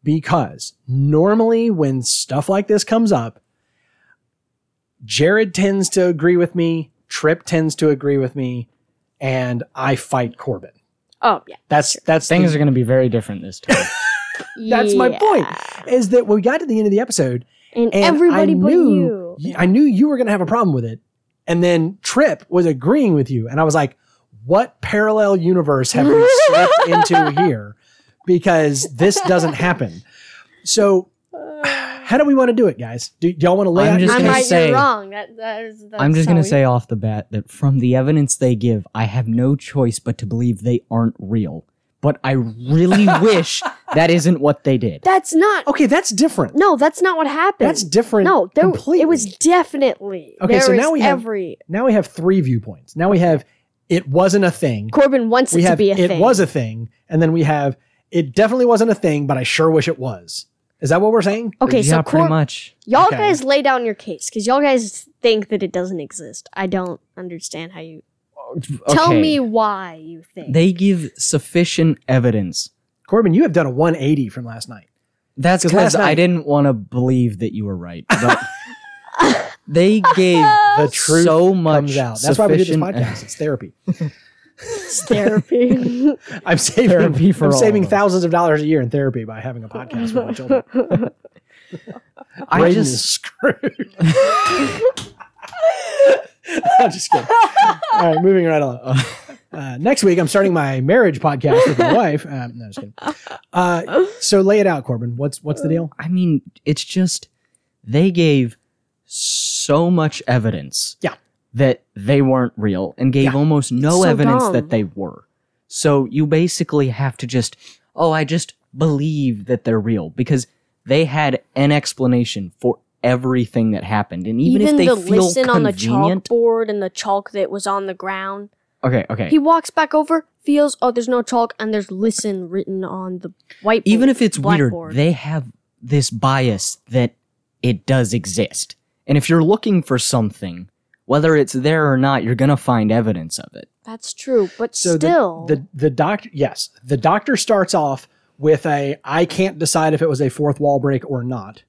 Because normally when stuff like this comes up, Jared tends to agree with me, Trip tends to agree with me, and I fight Corbin. Oh yeah. That's that's Things the- are going to be very different this time. That's my point. is that when we got to the end of the episode And, and everybody I but knew you. I knew you were going to have a problem with it, and then Trip was agreeing with you, and I was like, "What parallel universe have we slipped into here?" Because this doesn't happen. So, how do we want to do it, guys? Do, do y'all want to lay I'm out? just I'm gonna right. say- you're wrong. That, that is, that's I'm just going to say off the bat that from the evidence they give, I have no choice but to believe they aren't real. But I really wish that isn't what they did. that's not. Okay, that's different. No, that's not what happened. That's different. No, there, completely. it was definitely. Okay, there so now we have- every. Now we have three viewpoints. Now we have it wasn't a thing. Corbin wants we it have to be a it thing. It was a thing, and then we have it definitely wasn't a thing, but I sure wish it was. Is that what we're saying? Okay, yeah, so pretty Cor- much. y'all Okay. guys lay down your case because y'all guys think that it doesn't exist. I don't understand how you. Uh, Tell Okay. me why you think. They give sufficient evidence. Corbin, you have done a 180 from last night. That's 'Cause because last I night- didn't want to believe that you were right. But they gave The oh, truth so much comes out. That's why we did this sufficient- podcast. It's therapy. It's therapy. I'm saving Therapy for I'm all saving of us. thouses of dollars a year in therapy by having a podcast with my children. I Braden just is screwed. I'm just kidding. All right, moving right along. Uh, next week, I'm starting my marriage podcast with my wife. Um, no, just kidding. Uh, so lay it out, Corbin. What's what's the deal? I mean, it's just they gave so much evidence Yeah. That they weren't real and gave Yeah. almost no so evidence dumb. that they were. So you basically have to just, oh, I just believe that they're real because they had an explanation for everything that happened. And even, if they the feel listen on the chalkboard and the chalk that was on the ground. okay, okay. He walks back over, feels, oh, there's no chalk, and there's listen written on the whiteboard. even if it's weird, they have this bias that it does exist. And if you're looking for something, whether it's there or not, you're going to find evidence of it. That's true, but So still, the the doctor, yes, the doctor starts off with a I can't decide if it was a fourth wall break or not,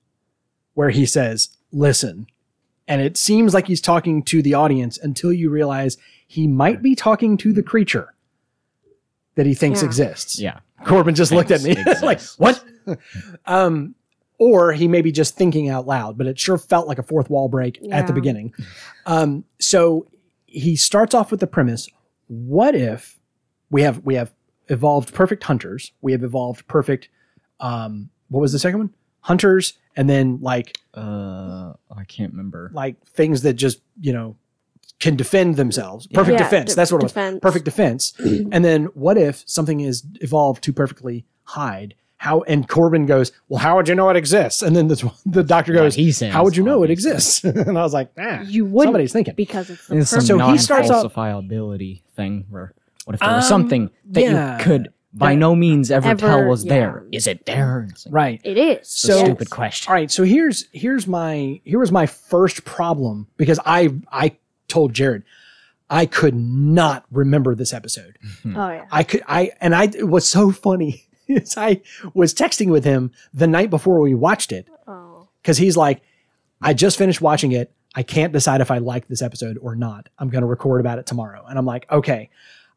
where he says, "Listen," and it seems like he's talking to the audience until you realize he might be talking to the creature that he thinks Yeah. exists. Yeah. Corbin just looked at me Thinks like, "What?" um, or he may be just thinking out loud, but it sure felt like a fourth wall break at the beginning. Um, so he starts off with the premise: What if we have we have evolved perfect hunters? We have evolved perfect. Um, what was the second one? Hunters and then like Uh, I can't remember. like things that just you know can defend themselves. Perfect Yeah, defense. de- That's what it defense. was. Perfect defense. and then what if something is evolved to perfectly hide? How and Corbin goes, well, how would you know it exists? And then the, the doctor What goes, he says, how would you know it exists? and I was like, ah, You wouldn't somebody's thinking. because it's the It's some So he starts off- non-falsifiability thing where what if there was Um, something that yeah. you could by That- no means ever, Ever- tell was yeah. there? Is it there? It's like, Right. It is. it's a So- stupid question. All right, so here's here's my here was my first problem because I I told Jared I could not remember this episode. Oh yeah. I could I and I it was so funny is I was texting with him the night before we watched it Oh. because he's like, I just finished watching it. I can't decide if I like this episode or not. I'm going to record about it tomorrow. And I'm like, okay,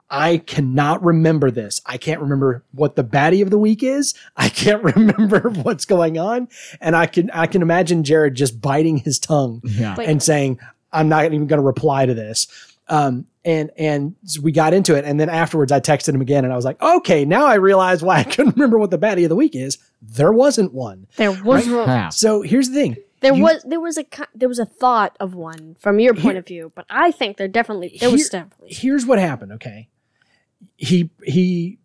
I cannot remember this. I can't remember what the baddie of the week is. I can't remember what's going on. And I can, I can imagine Jared just biting his tongue Yeah. And saying, I'm not even going to reply to this. Um, and, and we got into it. And then afterwards I texted him again and I was like, okay, now I realize why I couldn't remember what the baddie of the week is. There wasn't one. There was one- So here's the thing. there You- was there was a there was a thought of one from your point Here- of view, but I think there definitely there was definitely here's what happened okay he he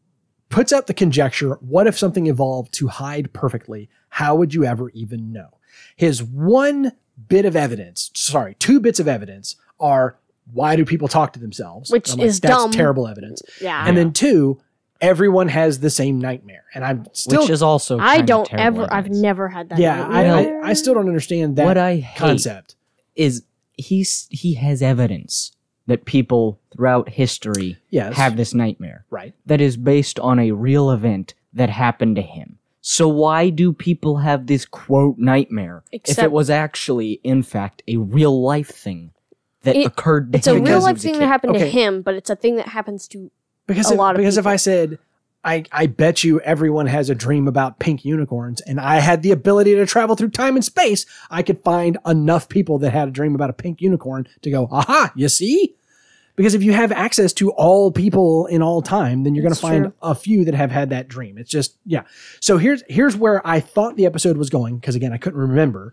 puts out the conjecture what if something evolved to hide perfectly how would you ever even know his one bit of evidence sorry two bits of evidence are why do people talk to themselves Which like, is that's dumb. terrible evidence yeah. and then two everyone has the same nightmare and i'm still Which is also I don't terrible ever I've never had that. yeah I, nightmare. I i still don't understand that what I hate concept is he's he has evidence that people throughout history yes have this nightmare right that is based on a real event that happened to him. So why do people have this quote nightmare if it was actually in fact a real life thing that It- occurred to It's a him? real because he life thing that happened Okay. to him, but it's a thing that happens to because a if, lot of because if. I said I I bet you everyone has a dream about pink unicorns and I had the ability to travel through time and space, I could find enough people that had a dream about a pink unicorn to go, "Aha, you see?" Because if you have access to all people in all time, then you're going to find true. a few that have had that dream. It's just yeah. So here's here's where I thought the episode was going because again, I couldn't remember.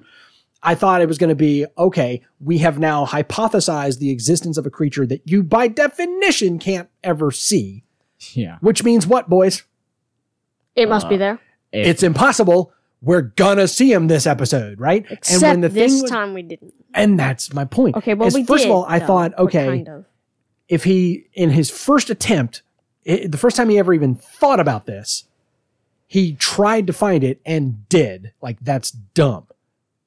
I thought it was going to be okay, we have now hypothesized the existence of a creature that you by definition can't ever see. Yeah. Which means what, boys? it must Uh, be there. If- It's impossible. We're gonna see him this episode, right? Except this was- time we didn't. and that's my point. Okay, well we first did. of all, I though, thought, okay, kind of. if he in his first attempt, i the first time he ever even thought about this, he tried to find it and did. Like that's dumb.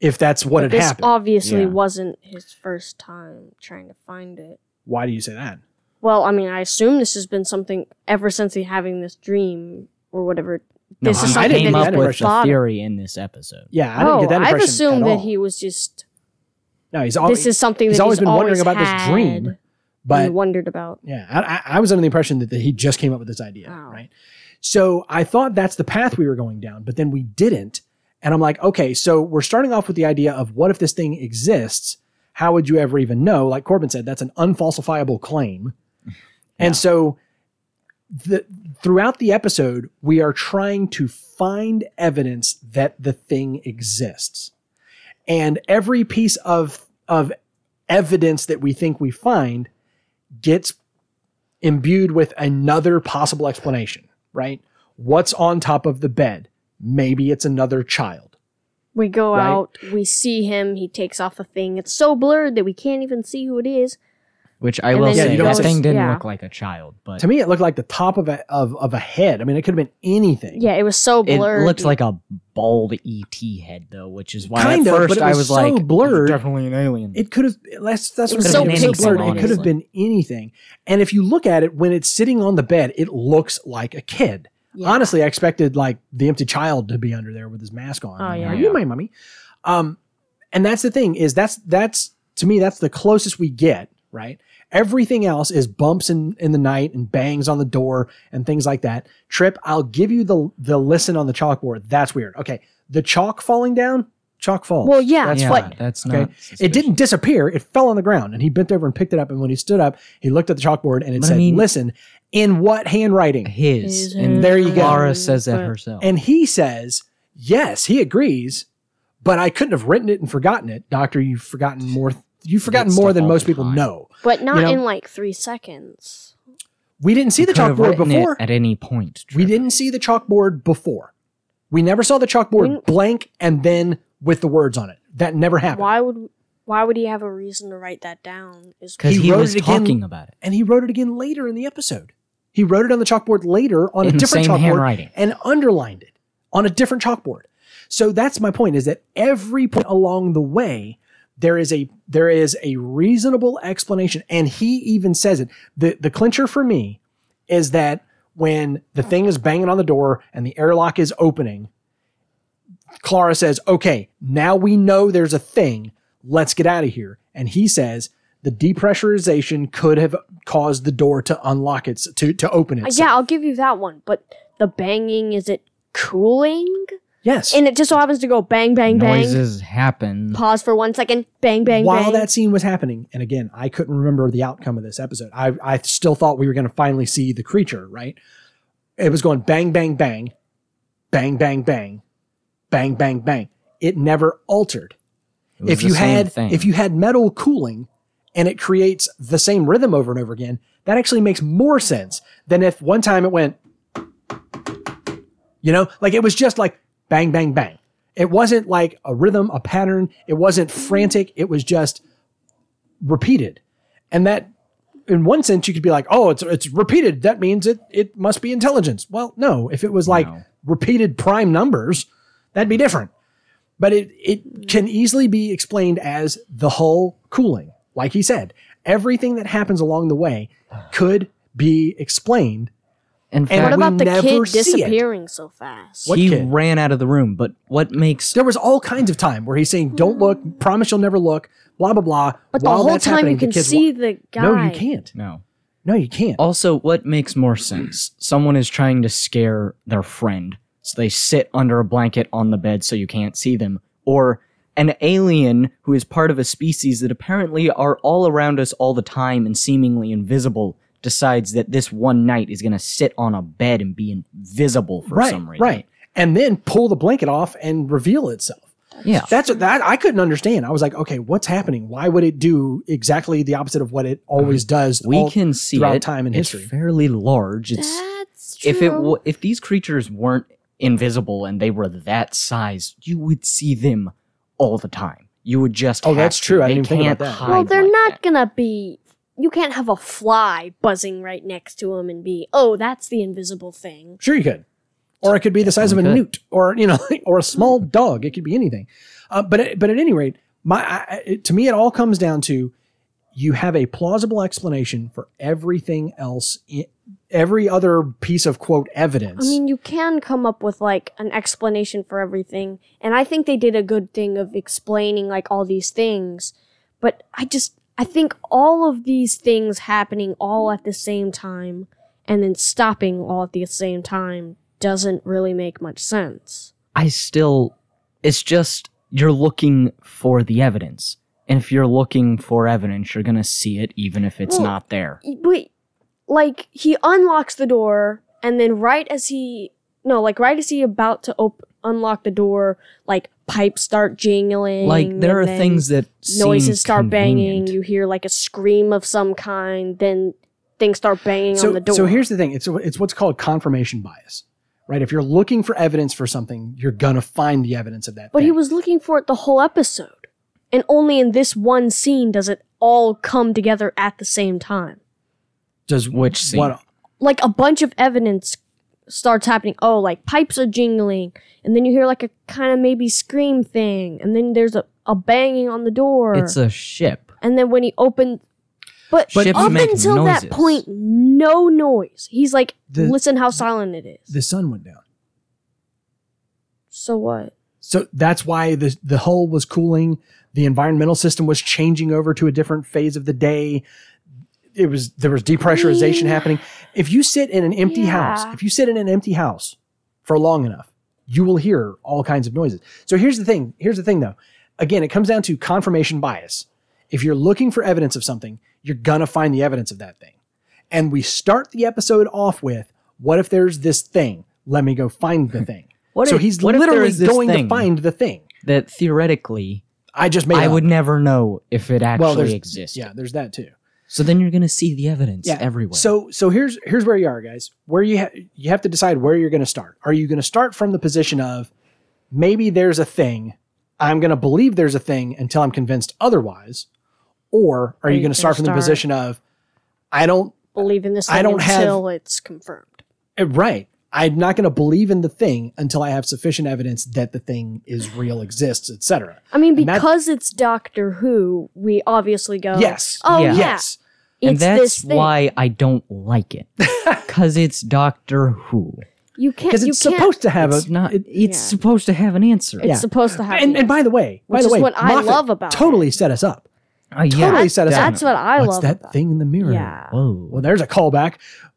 If that's what But had this happened, obviously Yeah. wasn't his first time trying to find it. why do you say that? Well, I mean, I assume this has been something ever since he having this dream or whatever. No, This is he I something didn't came that that up he's with impression. the thought of. theory in this episode. Yeah, I didn't oh, get that oh, I've impression assumed at that all. he was just. no, he's always This is something he's that always he's been wondering always about this had dream, but and wondered about. Yeah, I, I- I was under the impression that, that he just came up with this idea, Oh. right? So I thought that's the path we were going down, but then we didn't. And I'm like, okay, so we're starting off with the idea of what if this thing exists? How would you ever even know? Like Corbin said, that's an unfalsifiable claim. And so the, throughout the episode, we are trying to find evidence that the thing exists. And every piece of, of evidence that we think we find gets imbued with another possible explanation, right? What's on top of the bed? Maybe it's another child. We go Right. out, we see him, he takes off the thing. It's so blurred that we can't even see who it is. Which I And will say, you don't this have to- thing didn't yeah. look like a child, but To me, it looked like the top of a of, of a head. I mean, it could have been anything. Yeah, it was so blurred. it blurred. looked like a bald ET head, though, which is why Kind at of, first but it I was was so like, blurred. "It's definitely an alien." It could have. That's that's It what so saying. It so blurred. It could have been anything. And if you look at it when it's sitting on the bed, it looks like a kid. Yeah. Honestly, I expected like the empty child to be under there with his mask on. Oh, yeah. Are you my mummy? Um, and that's the thing is that's that's to me that's the closest we get. Right. Everything else is bumps in, in the night and bangs on the door and things like that. Trip, I'll give you the the listen on the chalkboard. That's weird. Okay. The chalk falling down, chalk falls. Well, yeah, that's yeah, fine. that's Okay. not. It didn't disappear. It fell on the ground and he bent over and picked it up. And when he stood up, he looked at the chalkboard and it But I said, mean- listen, in what handwriting? his, His and There you go. Clara says that herself. And he says, yes, he agrees, but I couldn't have written it and forgotten it. Doctor, you've forgotten more. You've forgotten Forget more than most people time. know. But not know- in like three seconds. We didn't see the Could have chalkboard it before. at any point. We didn't see the chalkboard before. We never saw the chalkboard When- blank and then with the words on it. That never happened. Why would why would he have a reason to write that down? Is because He he, wrote was it again- talking about it. And he wrote it again later in the episode. He wrote it on the chalkboard later on In a different chalkboard and underlined it on a different chalkboard. So that's my point is that every point along the way there is a there is a reasonable explanation and he even says it. The the clincher for me is that when the thing is banging on the door and the airlock is opening, Clara says, "Okay, now we know there's a thing. Let's get out of here." And he says, "The depressurization could have caused the door to unlock it to to open Uh, it." yeah, I'll give you that one. But the banging is it cooling? Yes. And it just so happens to go bang bang bang. Noises happen. Pause for one second. Bang bang While bang. that scene was happening, and again, I couldn't remember the outcome of this episode. I I still thought we were going to finally see the creature. Right? It was going bang bang bang, bang bang bang, bang bang bang. It never altered. It was if the you same had thing. if you had metal cooling and it creates the same rhythm over and over again, that actually makes more sense than if one time it went, you know, like it was just like bang bang bang. It wasn't like a rhythm, a pattern. It wasn't frantic. It was just repeated, and that. In one sense, you could be like, "Oh, it's it's repeated. That means it it must be intelligence." Well, no. If it was like No. repeated prime numbers, that'd be different but it it can easily be explained as the hull cooling. Like he said, everything that happens along the way could be explained. in and what fact, we about the never kid see it. disappearing so fast? What he kid? ran out of the room. But what makes There was all kinds of time where he's saying, "Don't look, promise you'll never look," blah blah blah. But the While whole time you can kid's see wa- the guy. No, you can't. no? No, you can't. Also, what makes more sense? Someone is trying to scare their friend, so they sit under a blanket on the bed so you can't see them, or an alien who is part of a species that apparently are all around us all the time and seemingly invisible decides that this one night is going to sit on a bed and be invisible for right, some reason. right, and then pull the blanket off and reveal itself. Yeah. That's what that I couldn't understand. I was like, okay, what's happening? Why would it do exactly the opposite of what it always mm. does? we all can see throughout it. time and it's history. fairly large. It's That's true. if it w- if these creatures weren't invisible and they were that size, you would see them all the time. You would just Oh, have that's to. true. I didn't even think about that. hide well, they're like not that. gonna be. You can't have a fly buzzing right next to him and be, oh, that's the invisible thing. Sure, you could. Or it could be the size of a Definitely newt, or you know, or a small dog. It could be anything. Uh, but at- but at any rate, my I, I- it, to me, it all comes down to you have a plausible explanation for everything else, i- every other piece of quote evidence. I mean, you can come up with like an explanation for everything, and I think they did a good thing of explaining like all these things. But I just, I think all of these things happening all at the same time and then stopping all at the same time doesn't really make much sense. I still, it's just you're looking for the evidence, and if you're looking for evidence, you're gonna see it, even if it's Well, not there. But like he unlocks the door, and then right as he no, like right as he about to op- unlock the door, like pipes start jingling. Like there are things that noises seem start banging. You hear like a scream of some kind. Then things start banging so on the door. so here's the thing. It's it's what's called confirmation bias, right? If you're looking for evidence for something, you're gonna find the evidence of that. but he was looking for it the whole episode, and only in this one scene does it all come together at the same time. does Which scene? what Like a bunch of evidence starts happening. Oh, like pipes are jingling, and then you hear like a kind of maybe scream thing, and then there's a, a banging on the door. It's a ship. and then when he opened, but, But up make until that point, no noise. He's like, The- listen how silent it is. the sun went down. so what? So that's why the the hull was cooling. The environmental system was changing over to a different phase of the day. It was there was depressurization mean- happening. If you sit in an empty Yeah. house, if you sit in an empty house for long enough, you will hear all kinds of noises. So here's the thing. Here's the thing though. Again, it comes down to confirmation bias. If you're looking for evidence of something, you're gonna find the evidence of that thing. And we start the episode off with, what if there's this thing? Let me go find the thing. What so if- he's what literally is going to find the thing. that theoretically I just made. I up. would never know if it well, actually exists. Yeah, there's that too. So then you're gonna see the evidence Yeah. everywhere. So so here's here's where you are, guys. Where you ha- you have to decide where you're going to start. Are you going to start from the position of maybe there's a thing, I'm going to believe there's a thing until I'm convinced otherwise, or are you you going to start from the position of I don't Believe in this I don't have- until it's confirmed. eh, right. I'm not going to believe in the thing until I have sufficient evidence that the thing is real, exists, etc. I mean, And that- because it's Doctor Who, we obviously go. Yes. Oh Yeah. yeah. Yes. It's and that's this thing. why I don't like it. Cause it's Doctor Who. you can't. Because you it's can't, supposed to have It's a not it- it's Yeah. supposed to have an answer. It's yeah. supposed to have. and, the and by the way, by Which the is way, what I Moffat love about it. totally set us up. Uh, yeah. Totally set us up. That's what I What's love. that about thing in the mirror? Yeah. Whoa. Well, there's a callback.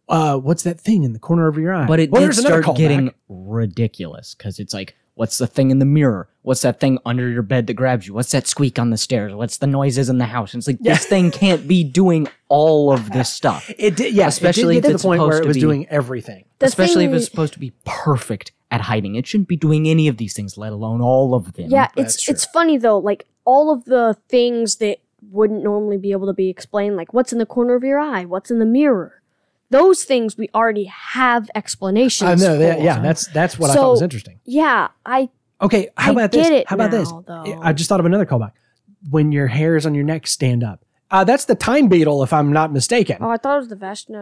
Uh, what's that thing in the corner of your eye? But it well, did start getting ridiculous because it's like, what's the thing in the mirror? What's that thing under your bed that grabs you? What's that squeak on the stairs? What's the noises in the house? And it's like, this thing can't be doing all of this stuff. It did, yeah. Especially it did get if to it's the point where supposed it to was be- doing everything. The Especially if it's supposed to be perfect at hiding. It shouldn't be doing any of these things, let alone all of them. Yeah, That's it's true. it's funny though. Like all of the things that wouldn't normally be able to be explained, like what's in the corner of your eye, what's in the mirror. Those things we already have explanations. I know. that- yeah, that's that's what I thought was So- interesting. Yeah, I Okay, how I about get this? it how about this? though. I just thought of another callback. When your hairs on your neck stand up. Uh, that's the time beetle, if I'm not mistaken. oh I thought it was the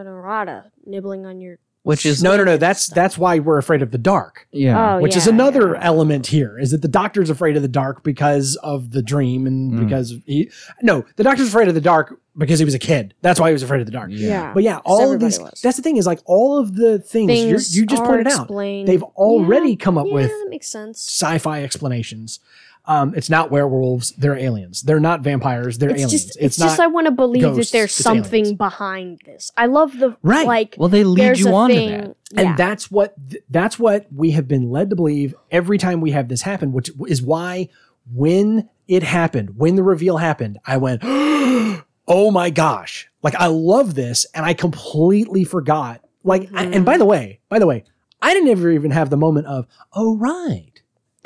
Nerada nibbling on your Which is, no, no, no. That's that's why we're afraid of the dark. yeah. Oh, which is another yeah. element here is that the doctor's afraid of the dark because of the dream and Mm. because he no the doctor's afraid of the dark because he was a kid that's why he was afraid of the dark Yeah. but yeah all of these was. that's the thing is like all of the things, you're, things you just are pointed out they've already Yeah, come up yeah, with that makes sense. sci-fi explanations um, it's not werewolves they're aliens they're not vampires they're It's aliens just it's, not just I want to believe ghosts, that there's something aliens. behind this. I love the Right. like well, they lead you on thing, to that. and yeah. that's what th- that's what we have been led to believe every time we have this happen which is why when it happened when the reveal happened i went oh my gosh like i love this and i completely forgot like I- and by the way by the way i didn't ever even have the moment of oh right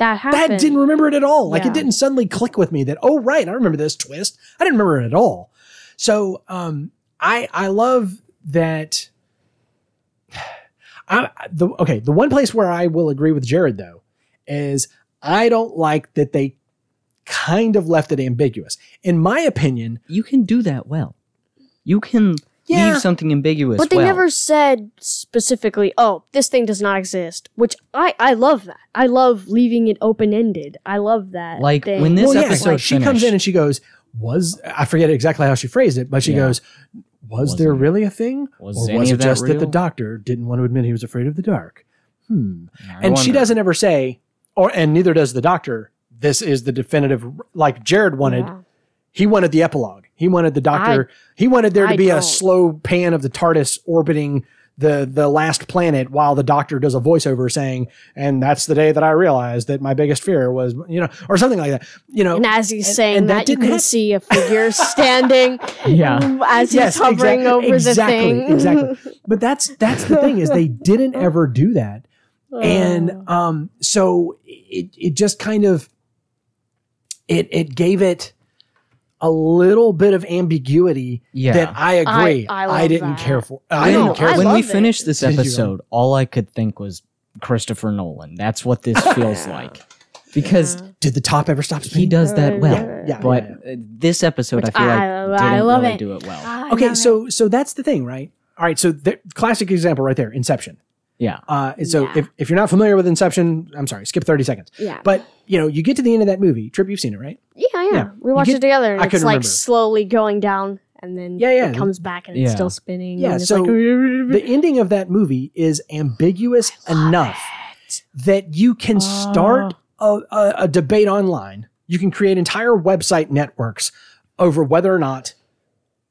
that happened. that didn't remember it at all. Like it didn't suddenly click with me that oh right i remember this twist. I didn't remember it at all. So um i i love that I, the okay the one place where i will agree with jared though is i don't like that they kind of left it ambiguous. In my opinion You can do that well. You can Yeah. leave something ambiguous. But they well. never said specifically, "Oh, this thing does not exist," which I I love that. I love leaving it open ended. I love that. Like, thing. when this well yeah episode she comes in and she goes was i forget exactly how she phrased it but she Yeah. goes was there Wasn't- really a thing was or was it just that the doctor didn't want to admit he was afraid of the dark hmm I and she doesn't ever say or and neither does the doctor this is the definitive like jared wanted Yeah. he wanted the epilogue he wanted the doctor he wanted there to I be a don't. slow pan of the tardis orbiting the the last planet while the doctor does a voiceover saying and that's the day that i realized that my biggest fear was you know or something like that you know And as he's And- saying and that that, you didn't can hap- see a figure standing Yeah. as he's Yes, hovering exact- over exactly, the thing. exactly. but that's that's the thing is they didn't ever do that and Oh. um so it it just kind of it it gave it a little bit of ambiguity Yeah. that I agree I I, love didn't that. care for. I when, didn't know, care I for. when we it. finished this episode, all I could think was Christopher Nolan. That's what this feels like. Because Did the top ever stop he does that well. Yeah, yeah, but yeah, uh, this episode, Which I feel like I- didn't I love really it. do it well. I Okay, love so so that's the thing, right? All right, so the classic example right there, Inception. Yeah. Uh, so Yeah. if, if you're not familiar with Inception, I'm sorry, skip 30 seconds. yeah, But you know, you get to the end of that movie. Trip, you've seen it, right? yeah, yeah, yeah. We watched get- it together, and I it's couldn't like remember. slowly going down, and then Yeah, yeah. it comes back, and Yeah. it's still spinning. Yeah, and it's so like, the ending of that movie is ambiguous enough that you can start a, a, a debate online. You can create entire website networks over whether or not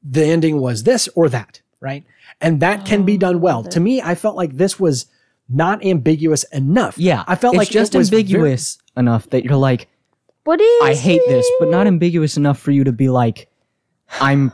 the ending was this or that, right? And that can be done well. To me, I felt like this was not ambiguous enough. Yeah. I felt it's like just it was very- ambiguous enough that you're like, what is? I hate this, but not ambiguous enough for you to be like, I'm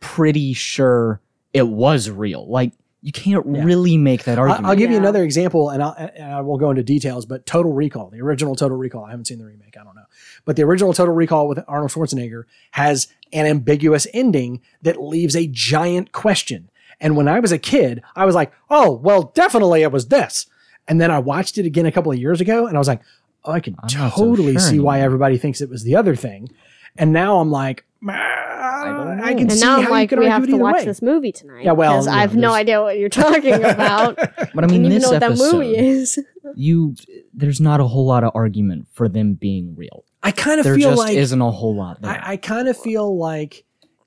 pretty sure it was real. Like, you can't really make that argument. I'll give you another example, and, I'll, and I won't go into details. But Total Recall, the original Total Recall, I haven't seen the remake. I don't know, but the original Total Recall with Arnold Schwarzenegger has an ambiguous ending that leaves a giant question. And when I was a kid, I was like, "Oh, well, definitely it was this." And then I watched it again a couple of years ago, and I was like, "Oh, I can I'm not so totally sure see why everybody thinks it was the other thing." And now I'm like, ah, I. I can And see now I'm like, you can we have to watch way. this movie tonight. Yeah, well, because you I know, have no idea what you're talking about. but I I don't mean, even this know what that episode, movie is. you there's not a whole lot of argument for them being real. I kind of feel like There feel just like isn't a whole lot there. I, I kind of feel like,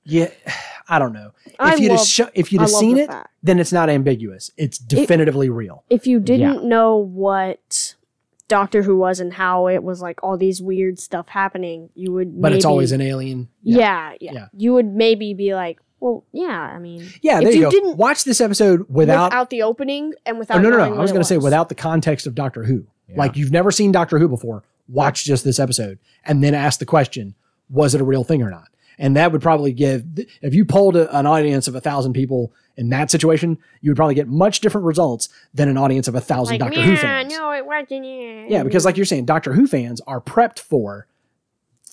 yeah, I don't know. If I you'd have sho- if you'd have seen the it, fact. then it's not ambiguous. It's definitively real. If you didn't know what Doctor Who was and how it was like all these weird stuff happening, you would. But it's always an alien. Yeah, yeah, Yeah. You would maybe be like, well, yeah. I mean, Yeah, If there you, you go. didn't- Watch this episode without. without the opening and without. oh no, no, no! I was going to say without the context of Doctor Who. Like you've never seen Doctor Who before. Watch just this episode and then ask the question: Was it a real thing or not? And that would probably give. If you polled a, an audience of a thousand people in that situation, you would probably get much different results than an audience of a thousand Like, Doctor Who yeah, fans. no, it wasn't. Yeah, Yeah, because like you're saying, Doctor Who fans are prepped for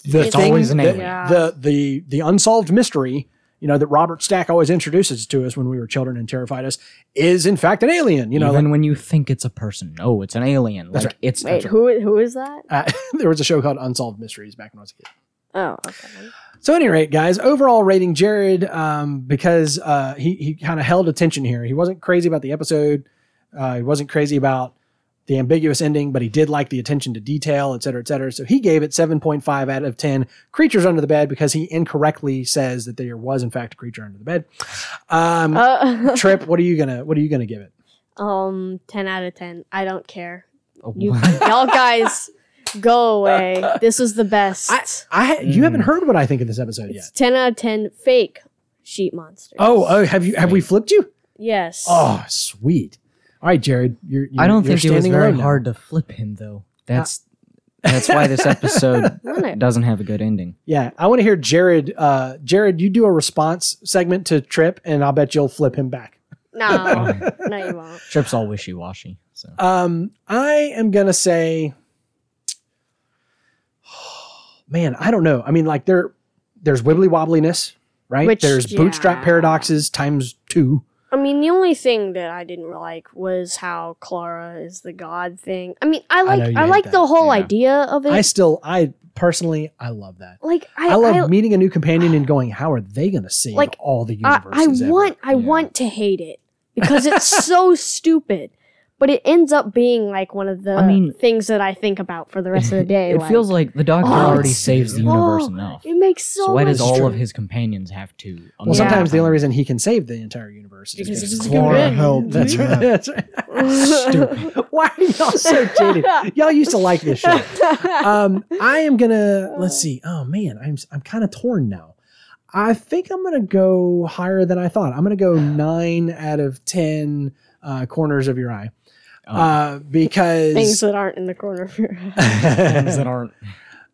the It's thing, always an the, alien. Yeah. the the the unsolved mystery. You know that Robert Stack always introduces to us when we were children and terrified us is in fact an alien. You know, Even like, when you think it's a person, no, it's an alien. That's like right. it's Wait, who who is that? uh, there was a show called Unsolved Mysteries back when I was a kid. Oh, okay. So, at any rate, guys, overall rating Jared um, because uh, he he kind of held attention here. He wasn't crazy about the episode. Uh, he wasn't crazy about the ambiguous ending, but he did like the attention to detail, et cetera, et cetera. So he gave it 7.5 out of 10 creatures under the bed because he incorrectly says that there was in fact a creature under the bed. Um, Uh, Trip, what are you gonna what are you gonna give it? um, ten out of ten. I don't care. Oh, You, y'all guys, go away. This is the best. I, I ha- you haven't Mm. heard what I think of this episode yet. it's ten out of ten. Fake sheep monsters. Oh, oh, have you have we flipped you? yes. Oh, sweet. All right, Jared, you're, you're I don't you're think it was standing very alone now. hard to flip him though. That's that's why this episode Wasn't it? doesn't have a good ending. Yeah, I want to hear Jared. Uh, Jared, you do a response segment to Trip, and I'll bet you'll flip him back. No, no, you won't. Trip's all wishy washy. So Um, I am gonna say, man, I don't know. I mean, like there, there's wibbly wobbliness, right? Which, there's bootstrap paradoxes times two. I mean, the only thing that I didn't like was how Clara is the god thing. I mean, I like you I, like that, the whole yeah. idea of it. I still, I personally, I love that. like I, I, love I, meeting a new companion and going, how are they gonna save Like, all the I, universes? I ever?" want I Yeah. want to hate it because it's so stupid. But it ends up being like one of the I mean- things that I think about for the rest of the day. it like, feels like the Doctor Oh, already saves the universe oh, enough. it makes so, So why does all true. of his companions have to? Well, Yeah. sometimes the only reason he can save the entire universe is Because because it's Clara good. helped. That's right. That's right. Stupid. Why are y'all so jaded? Y'all used to like this show. Um, I am gonna let's see. Oh man, I'm I'm kind of torn now. I think I'm gonna go higher than I thought. I'm gonna go nine out of ten uh, corners of your eye. Oh. Uh, because things that aren't in the corner of your things that aren't.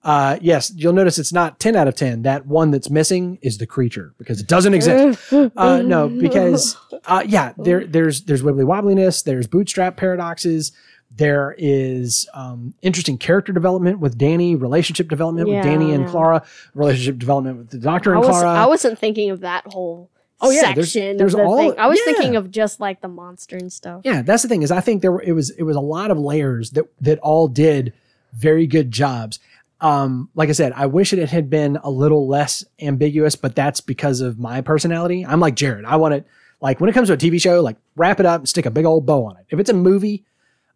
uh, yes, you'll notice it's not 10 out of 10. That one that's missing is the creature because it doesn't exist. Uh, no, because uh, yeah, there there's there's wibbly wobbliness, there's bootstrap paradoxes, there is um, interesting character development with Danny, relationship development with Danny and yeah. Clara, relationship development with the Doctor I, and was, Clara. I wasn't thinking of that whole Oh, yeah, there's- there's the all- thing. I was yeah. thinking of just like the monster and stuff. yeah, that's the thing is I think there were it was it was a lot of layers that that all did very good jobs. Um, like I said, I wish it had been a little less ambiguous, but that's because of my personality. I'm like Jared. I want it like when it comes to a TV show, like wrap it up and stick a big old bow on it. If it's a movie,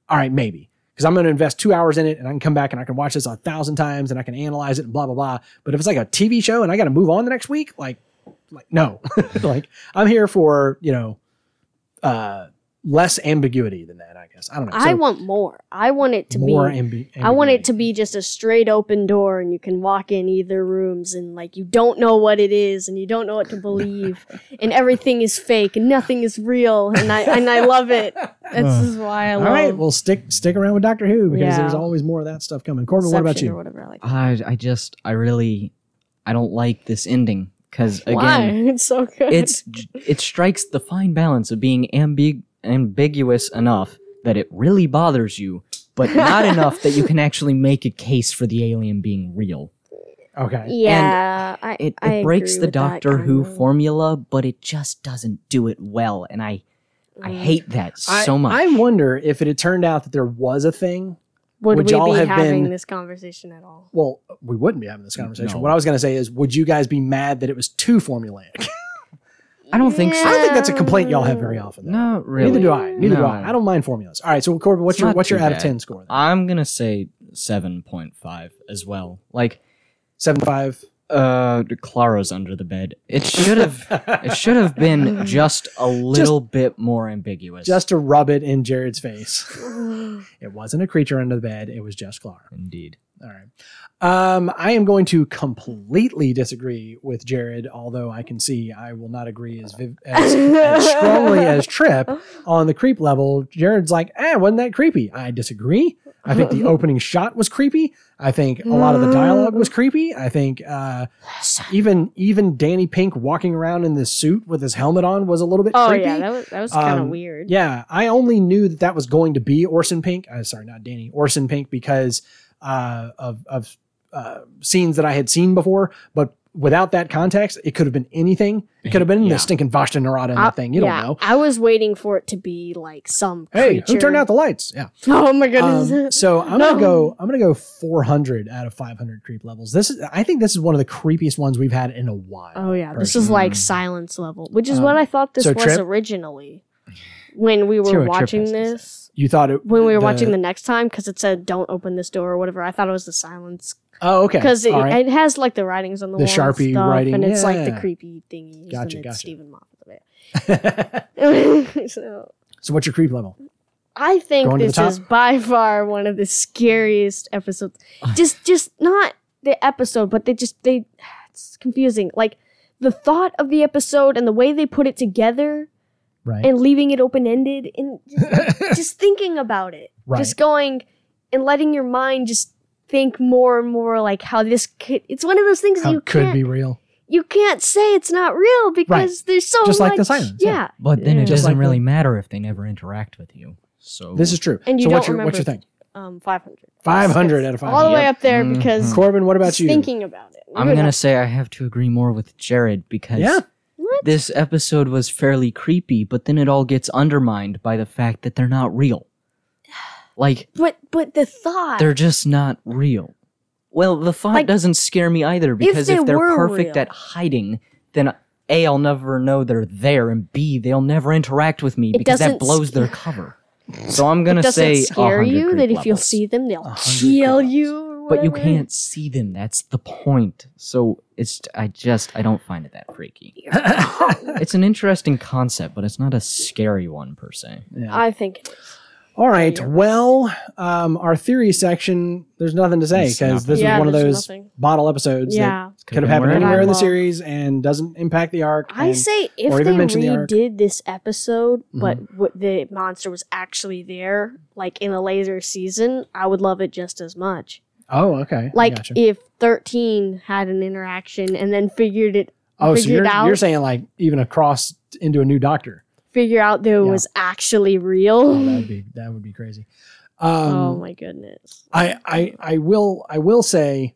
all right, maybe. Because I'm going to invest two hours in it and I can come back and I can watch this a thousand times and I can analyze it and blah, blah, blah. But if it's like a TV show and I got to move on the next week, like, like no. like I'm here for, you know, uh, less ambiguity than that, I guess. I don't know. I want more. I want it to be more be. ambi- I want it to be just a straight open door, and you can walk in either rooms, and like you don't know what it is, and you don't know what to believe, and everything is fake, and nothing is real, and I and I love it. This is why I All love. All right, well, stick stick around with Doctor Who because Yeah. there's always more of that stuff coming. Corbin, what about Inception Or you? whatever I like. I I just I really I don't like this ending because Why? again, It's so good. it's it strikes the fine balance of being ambig- ambiguous enough that it really bothers you, but not enough that you can actually make a case for the alien being real. Okay. yeah. I, It, I it breaks agree the with that Doctor Who kinda. formula, but it just doesn't do it well, and I I Mm. hate that I, so much. I wonder if it had turned out that there was a thing. Would, would we y'all be have having been- this conversation at all? Well, we wouldn't be having this conversation. No. What I was going to say is, would you guys be mad that it was too formulaic? I don't think so. I don't think that's a complaint y'all have very often. though. Not really. Neither do I. Neither do I. I don't mind formulas. All right. So Corbin, what's It's your what's your too out of ten score? Then? I'm gonna say seven point five as well. Like Seven five. Uh Clara's under the bed. It should have it should have been just a little bit more ambiguous. Just to rub it in Jared's face. it wasn't a creature under the bed. It was just Clara. indeed. All right. Um, I am going to completely disagree with Jared, although I can see I will not agree as viv- as, as strongly as Trip on the creep level. Jared's like, eh, wasn't that creepy? I disagree. I think the opening shot was creepy. I think a lot of the dialogue was creepy. I think uh, even even Danny Pink walking around in this suit with his helmet on was a little bit Oh creepy. yeah, that was that was kind of Um, weird. Yeah, I only knew that that was going to be Orson Pink. Uh, sorry, not Danny. Orson Pink because uh, of of uh, scenes that I had seen before. But without that context, it could have been anything. It could have been Yeah. the stinking Vashta Nerada in I- that thing. You yeah, don't know. I was waiting for it to be like some Hey, creature. who turned out the lights? Yeah. Oh my goodness! Um, so I'm No. gonna go. I'm gonna go 400 out of 500 creep levels. This is. I think this is one of the creepiest ones we've had in a while. oh yeah, this is like silence level, which is Um, what I thought this so was Trip- originally. When we were watching has to say. this, You thought it when we were the- watching the next time, because it said "Don't open this door" or whatever, I thought it was the silence Oh, okay. because it, right. it has like the writings on the, The wall and Sharpie stuff, writing, and it's like the creepy thingies, Gotcha, and it's gotcha. Steven Moffat. so so what's your creep level? I think Going this is by far one of the scariest episodes. just, just not the episode, but they just they. It's confusing. Like the thought of the episode and the way they put it together Right. and leaving it open ended and just, just thinking about it, Right. just going and letting your mind just think more and more like how this could. It's one of those things How you could can't be real. you can't say it's not real because there's so Just like the much- silence, yeah. Yeah, But then it Just doesn't like really the- matter if they never interact with you. So This is true. And you so what's don't your what's your thing? um, five hundred. 500 out of 500. All the way up there Mhm. because Corbin, what about you? thinking about it. I'm gonna say I have to agree more with Jared because Yeah. This episode was fairly creepy, but then it all gets undermined by the fact that they're not real. Like But but the thought. they're just not real. Well, the thought Like, doesn't scare me either because they if, they're perfect real. at hiding, then A, I'll never know they're there, and B, they'll never interact with me It because that blows sc- their cover. So I'm gonna doesn't say scare 100 you that if you'll see them, they'll kill you. Or but you can't see them. That's the point. So it's I just I don't find it that freaky. it's an interesting concept, but it's not a scary one per se. Yeah. I think it is. All right. you're Well, um, our theory section, there's nothing to say because this Yeah, was one of those nothing. bottle episodes Yeah. that could have happened anywhere in the series and doesn't impact the arc. I and- say if or even they mention the. Mm-hmm. redid this episode, but w- the monster was actually there, like in a later season, I would love it just as much. Oh, okay. Like gotcha. if thirteen had an interaction and then figured it, oh, so you're, out- you're saying like even across into a new doctor. figure out that it Yeah. was actually real. Oh, that would be that would be crazy. Um, oh my goodness. I, I I will I will say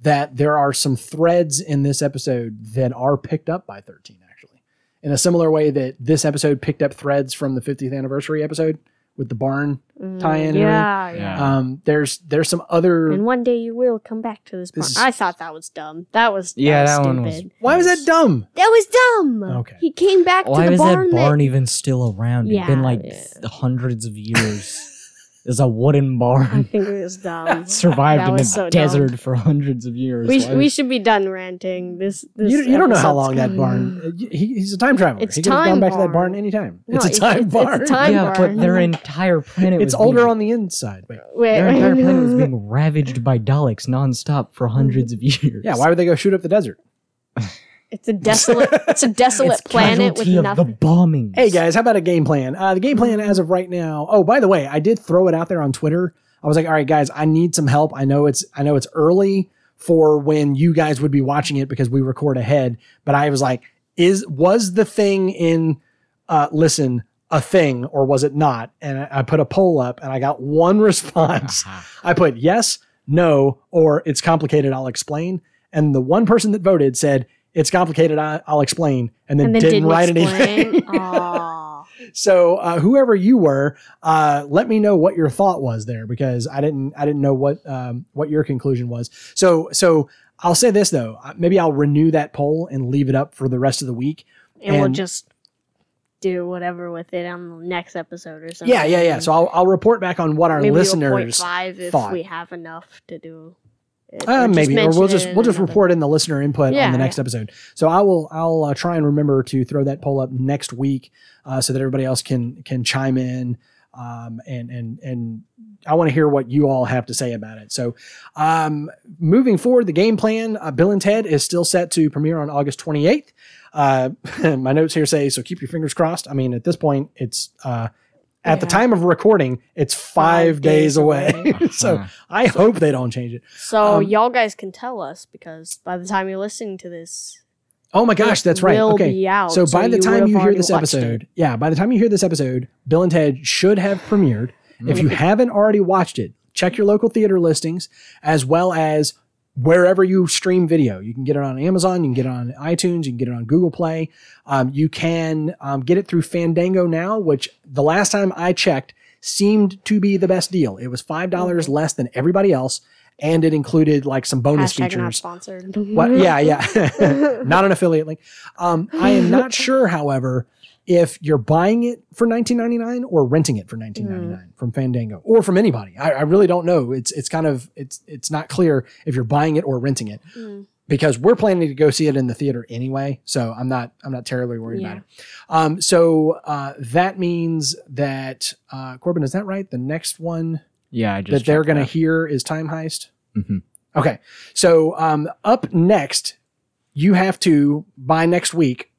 that there are some threads in this episode that are picked up by 13 actually. In a similar way that this episode picked up threads from the 50th anniversary episode with the barn. Mm, tie-in Yeah, yeah. Yeah. Um there's there's some other And one day you will come back to this. This is- I thought that was dumb. That was Yeah, that, that was one was. stupid. Why was that dumb? That was dumb. Okay. He came back Why to the was barn. that barn even still around? it's been like yeah. hundreds of years. There's a wooden barn. I think it was dumb. Survived That in the so dumb. desert for hundreds of years. We, sh- we should be done ranting. This, this You, you don't know how long that barn. Uh, he, he's a time traveler. It's he could have gone back to that barn. barn anytime. No, it's a time it's- it's a barn. time- yeah, but barn. their entire planet it's older being, on the inside. Wait. Wait, their wait, entire wait. planet was being ravaged by Daleks nonstop for hundreds of years. Yeah, why would they go shoot up the desert? It's a desolate. It's a desolate It's planet with casualty of nothing. the bombing. Hey guys, how about a game plan? Uh, the game plan as of right now. Oh, by the way, I did throw it out there on Twitter. I was like, all right, guys, I need some help. I know it's I know it's early for when you guys would be watching it because we record ahead. But I was like, is was the thing in uh, listen a thing or was it not? And I, I put a poll up and I got one response. I put yes, no, or it's complicated. I'll explain. And the one person that voted said it's complicated. I, I'll explain, and then and then didn't, didn't write explain. anything. So uh, whoever you were, uh, let me know what your thought was there because I didn't I didn't know what um, what your conclusion was. So so I'll say this though, maybe I'll renew that poll and leave it up for the rest of the week. and, we'll just do whatever with it on the next episode or something. Yeah, yeah, yeah. So I'll I'll report back on what our maybe listeners. 0.5 if thought. we have enough to do. Uh, maybe, or we'll just we'll just another- report in the listener input on the next yeah. episode. So I will I'll uh, try and remember to throw that poll up next week uh, so that everybody else can can chime in um, and and and I want to hear what you all have to say about it. So um, moving forward, the game plan uh, Bill and Ted is still set to premiere on August 28th. Uh, my notes here say so. Keep your fingers crossed. I mean, at this point, it's at the time of recording, it's five, Five days, days away. so Uh-huh. I hope they don't change it. So um, y'all guys can tell us because by the time you're listening to this, Oh my gosh, it that's right. will Okay. be out, so by the you time you hear this watched it. episode, yeah, by the time you hear this episode, Bill and Ted should have premiered. If you haven't already watched it, check your local theater listings as well as wherever you stream video. You can get it on Amazon, you can get it on iTunes, you can get it on Google Play. Um, you can um, get it through Fandango now, which the last time I checked seemed to be the best deal. It was five dollars less than everybody else, and it included like some bonus hashtag not features. sponsored. What? Yeah, yeah. not an affiliate link. Um, I am not sure, however, if you're buying it for 19.99 or renting it for 19.99 from Fandango or from anybody. I, I really don't know. It's it's kind of it's it's not clear if you're buying it or renting it Mm. because we're planning to go see it in the theater anyway. So I'm not I'm not terribly worried Yeah. about it. Um, so uh, that means that uh, Corbin, is that right? The next one Yeah, I just that they're going to hear is Time Heist. Mhm. Okay, so um, up next, you have to by next week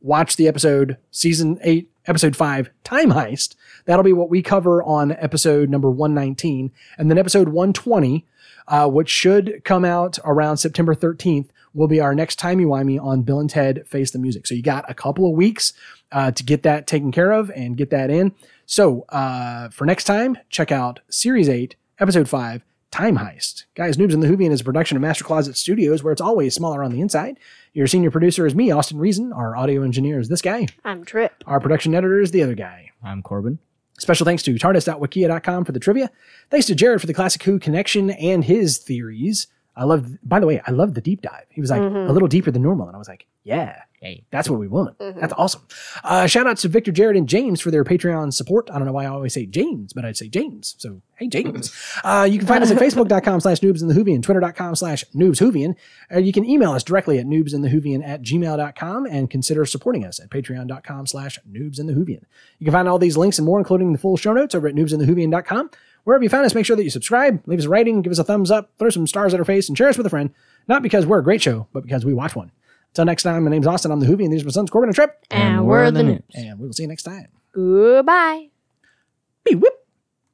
watch the episode season eight, episode five, Time Heist. That'll be what we cover on episode number one nineteen, and then episode one twenty, uh, which should come out around September thirteenth. Will be our next timey wimey on Bill and Ted Face the Music. So you got a couple of weeks uh, to get that taken care of and get that in. So uh, for next time, check out Series 8, Episode 5, Time Heist. Guys, Noobs and the Whovian is a production of Master Closet Studios where it's always smaller on the inside. Your senior producer is me, Austin Reason. Our audio engineer is this guy. I'm Trip. Our production editor is the other guy. I'm Corbin. Special thanks to tardis.wikia.com for the trivia. Thanks to Jared for the Classic Who connection and his theories. I love, by the way, I love the deep dive. He was like mm-hmm. a little deeper than normal. And I was like, yeah, Hey. that's what we want. That's awesome. Uh, shout outs to Victor, Jared, and James for their Patreon support. I don't know why I always say James, but I'd say James. So, hey, James. Uh, you can find us at facebook.com slash noobsandthewhovian, twitter.com slash noobswhovian. Uh, you can email us directly at noobsandthewhovian at gmail.com and consider supporting us at patreon.com slash noobsandthewhovian. You can find all these links and more, including the full show notes over at noobsandthewhovian.com. Wherever you find us, make sure that you subscribe, leave us a rating, give us a thumbs up, throw some stars at our face, and share us with a friend. Not because we're a great show, but because we watch one. Until next time, my name's Austin. I'm the Whovian. These are my sons, Corbin and Trip. And, we're the noobs. And we will see you next time. Goodbye. Beep, whip.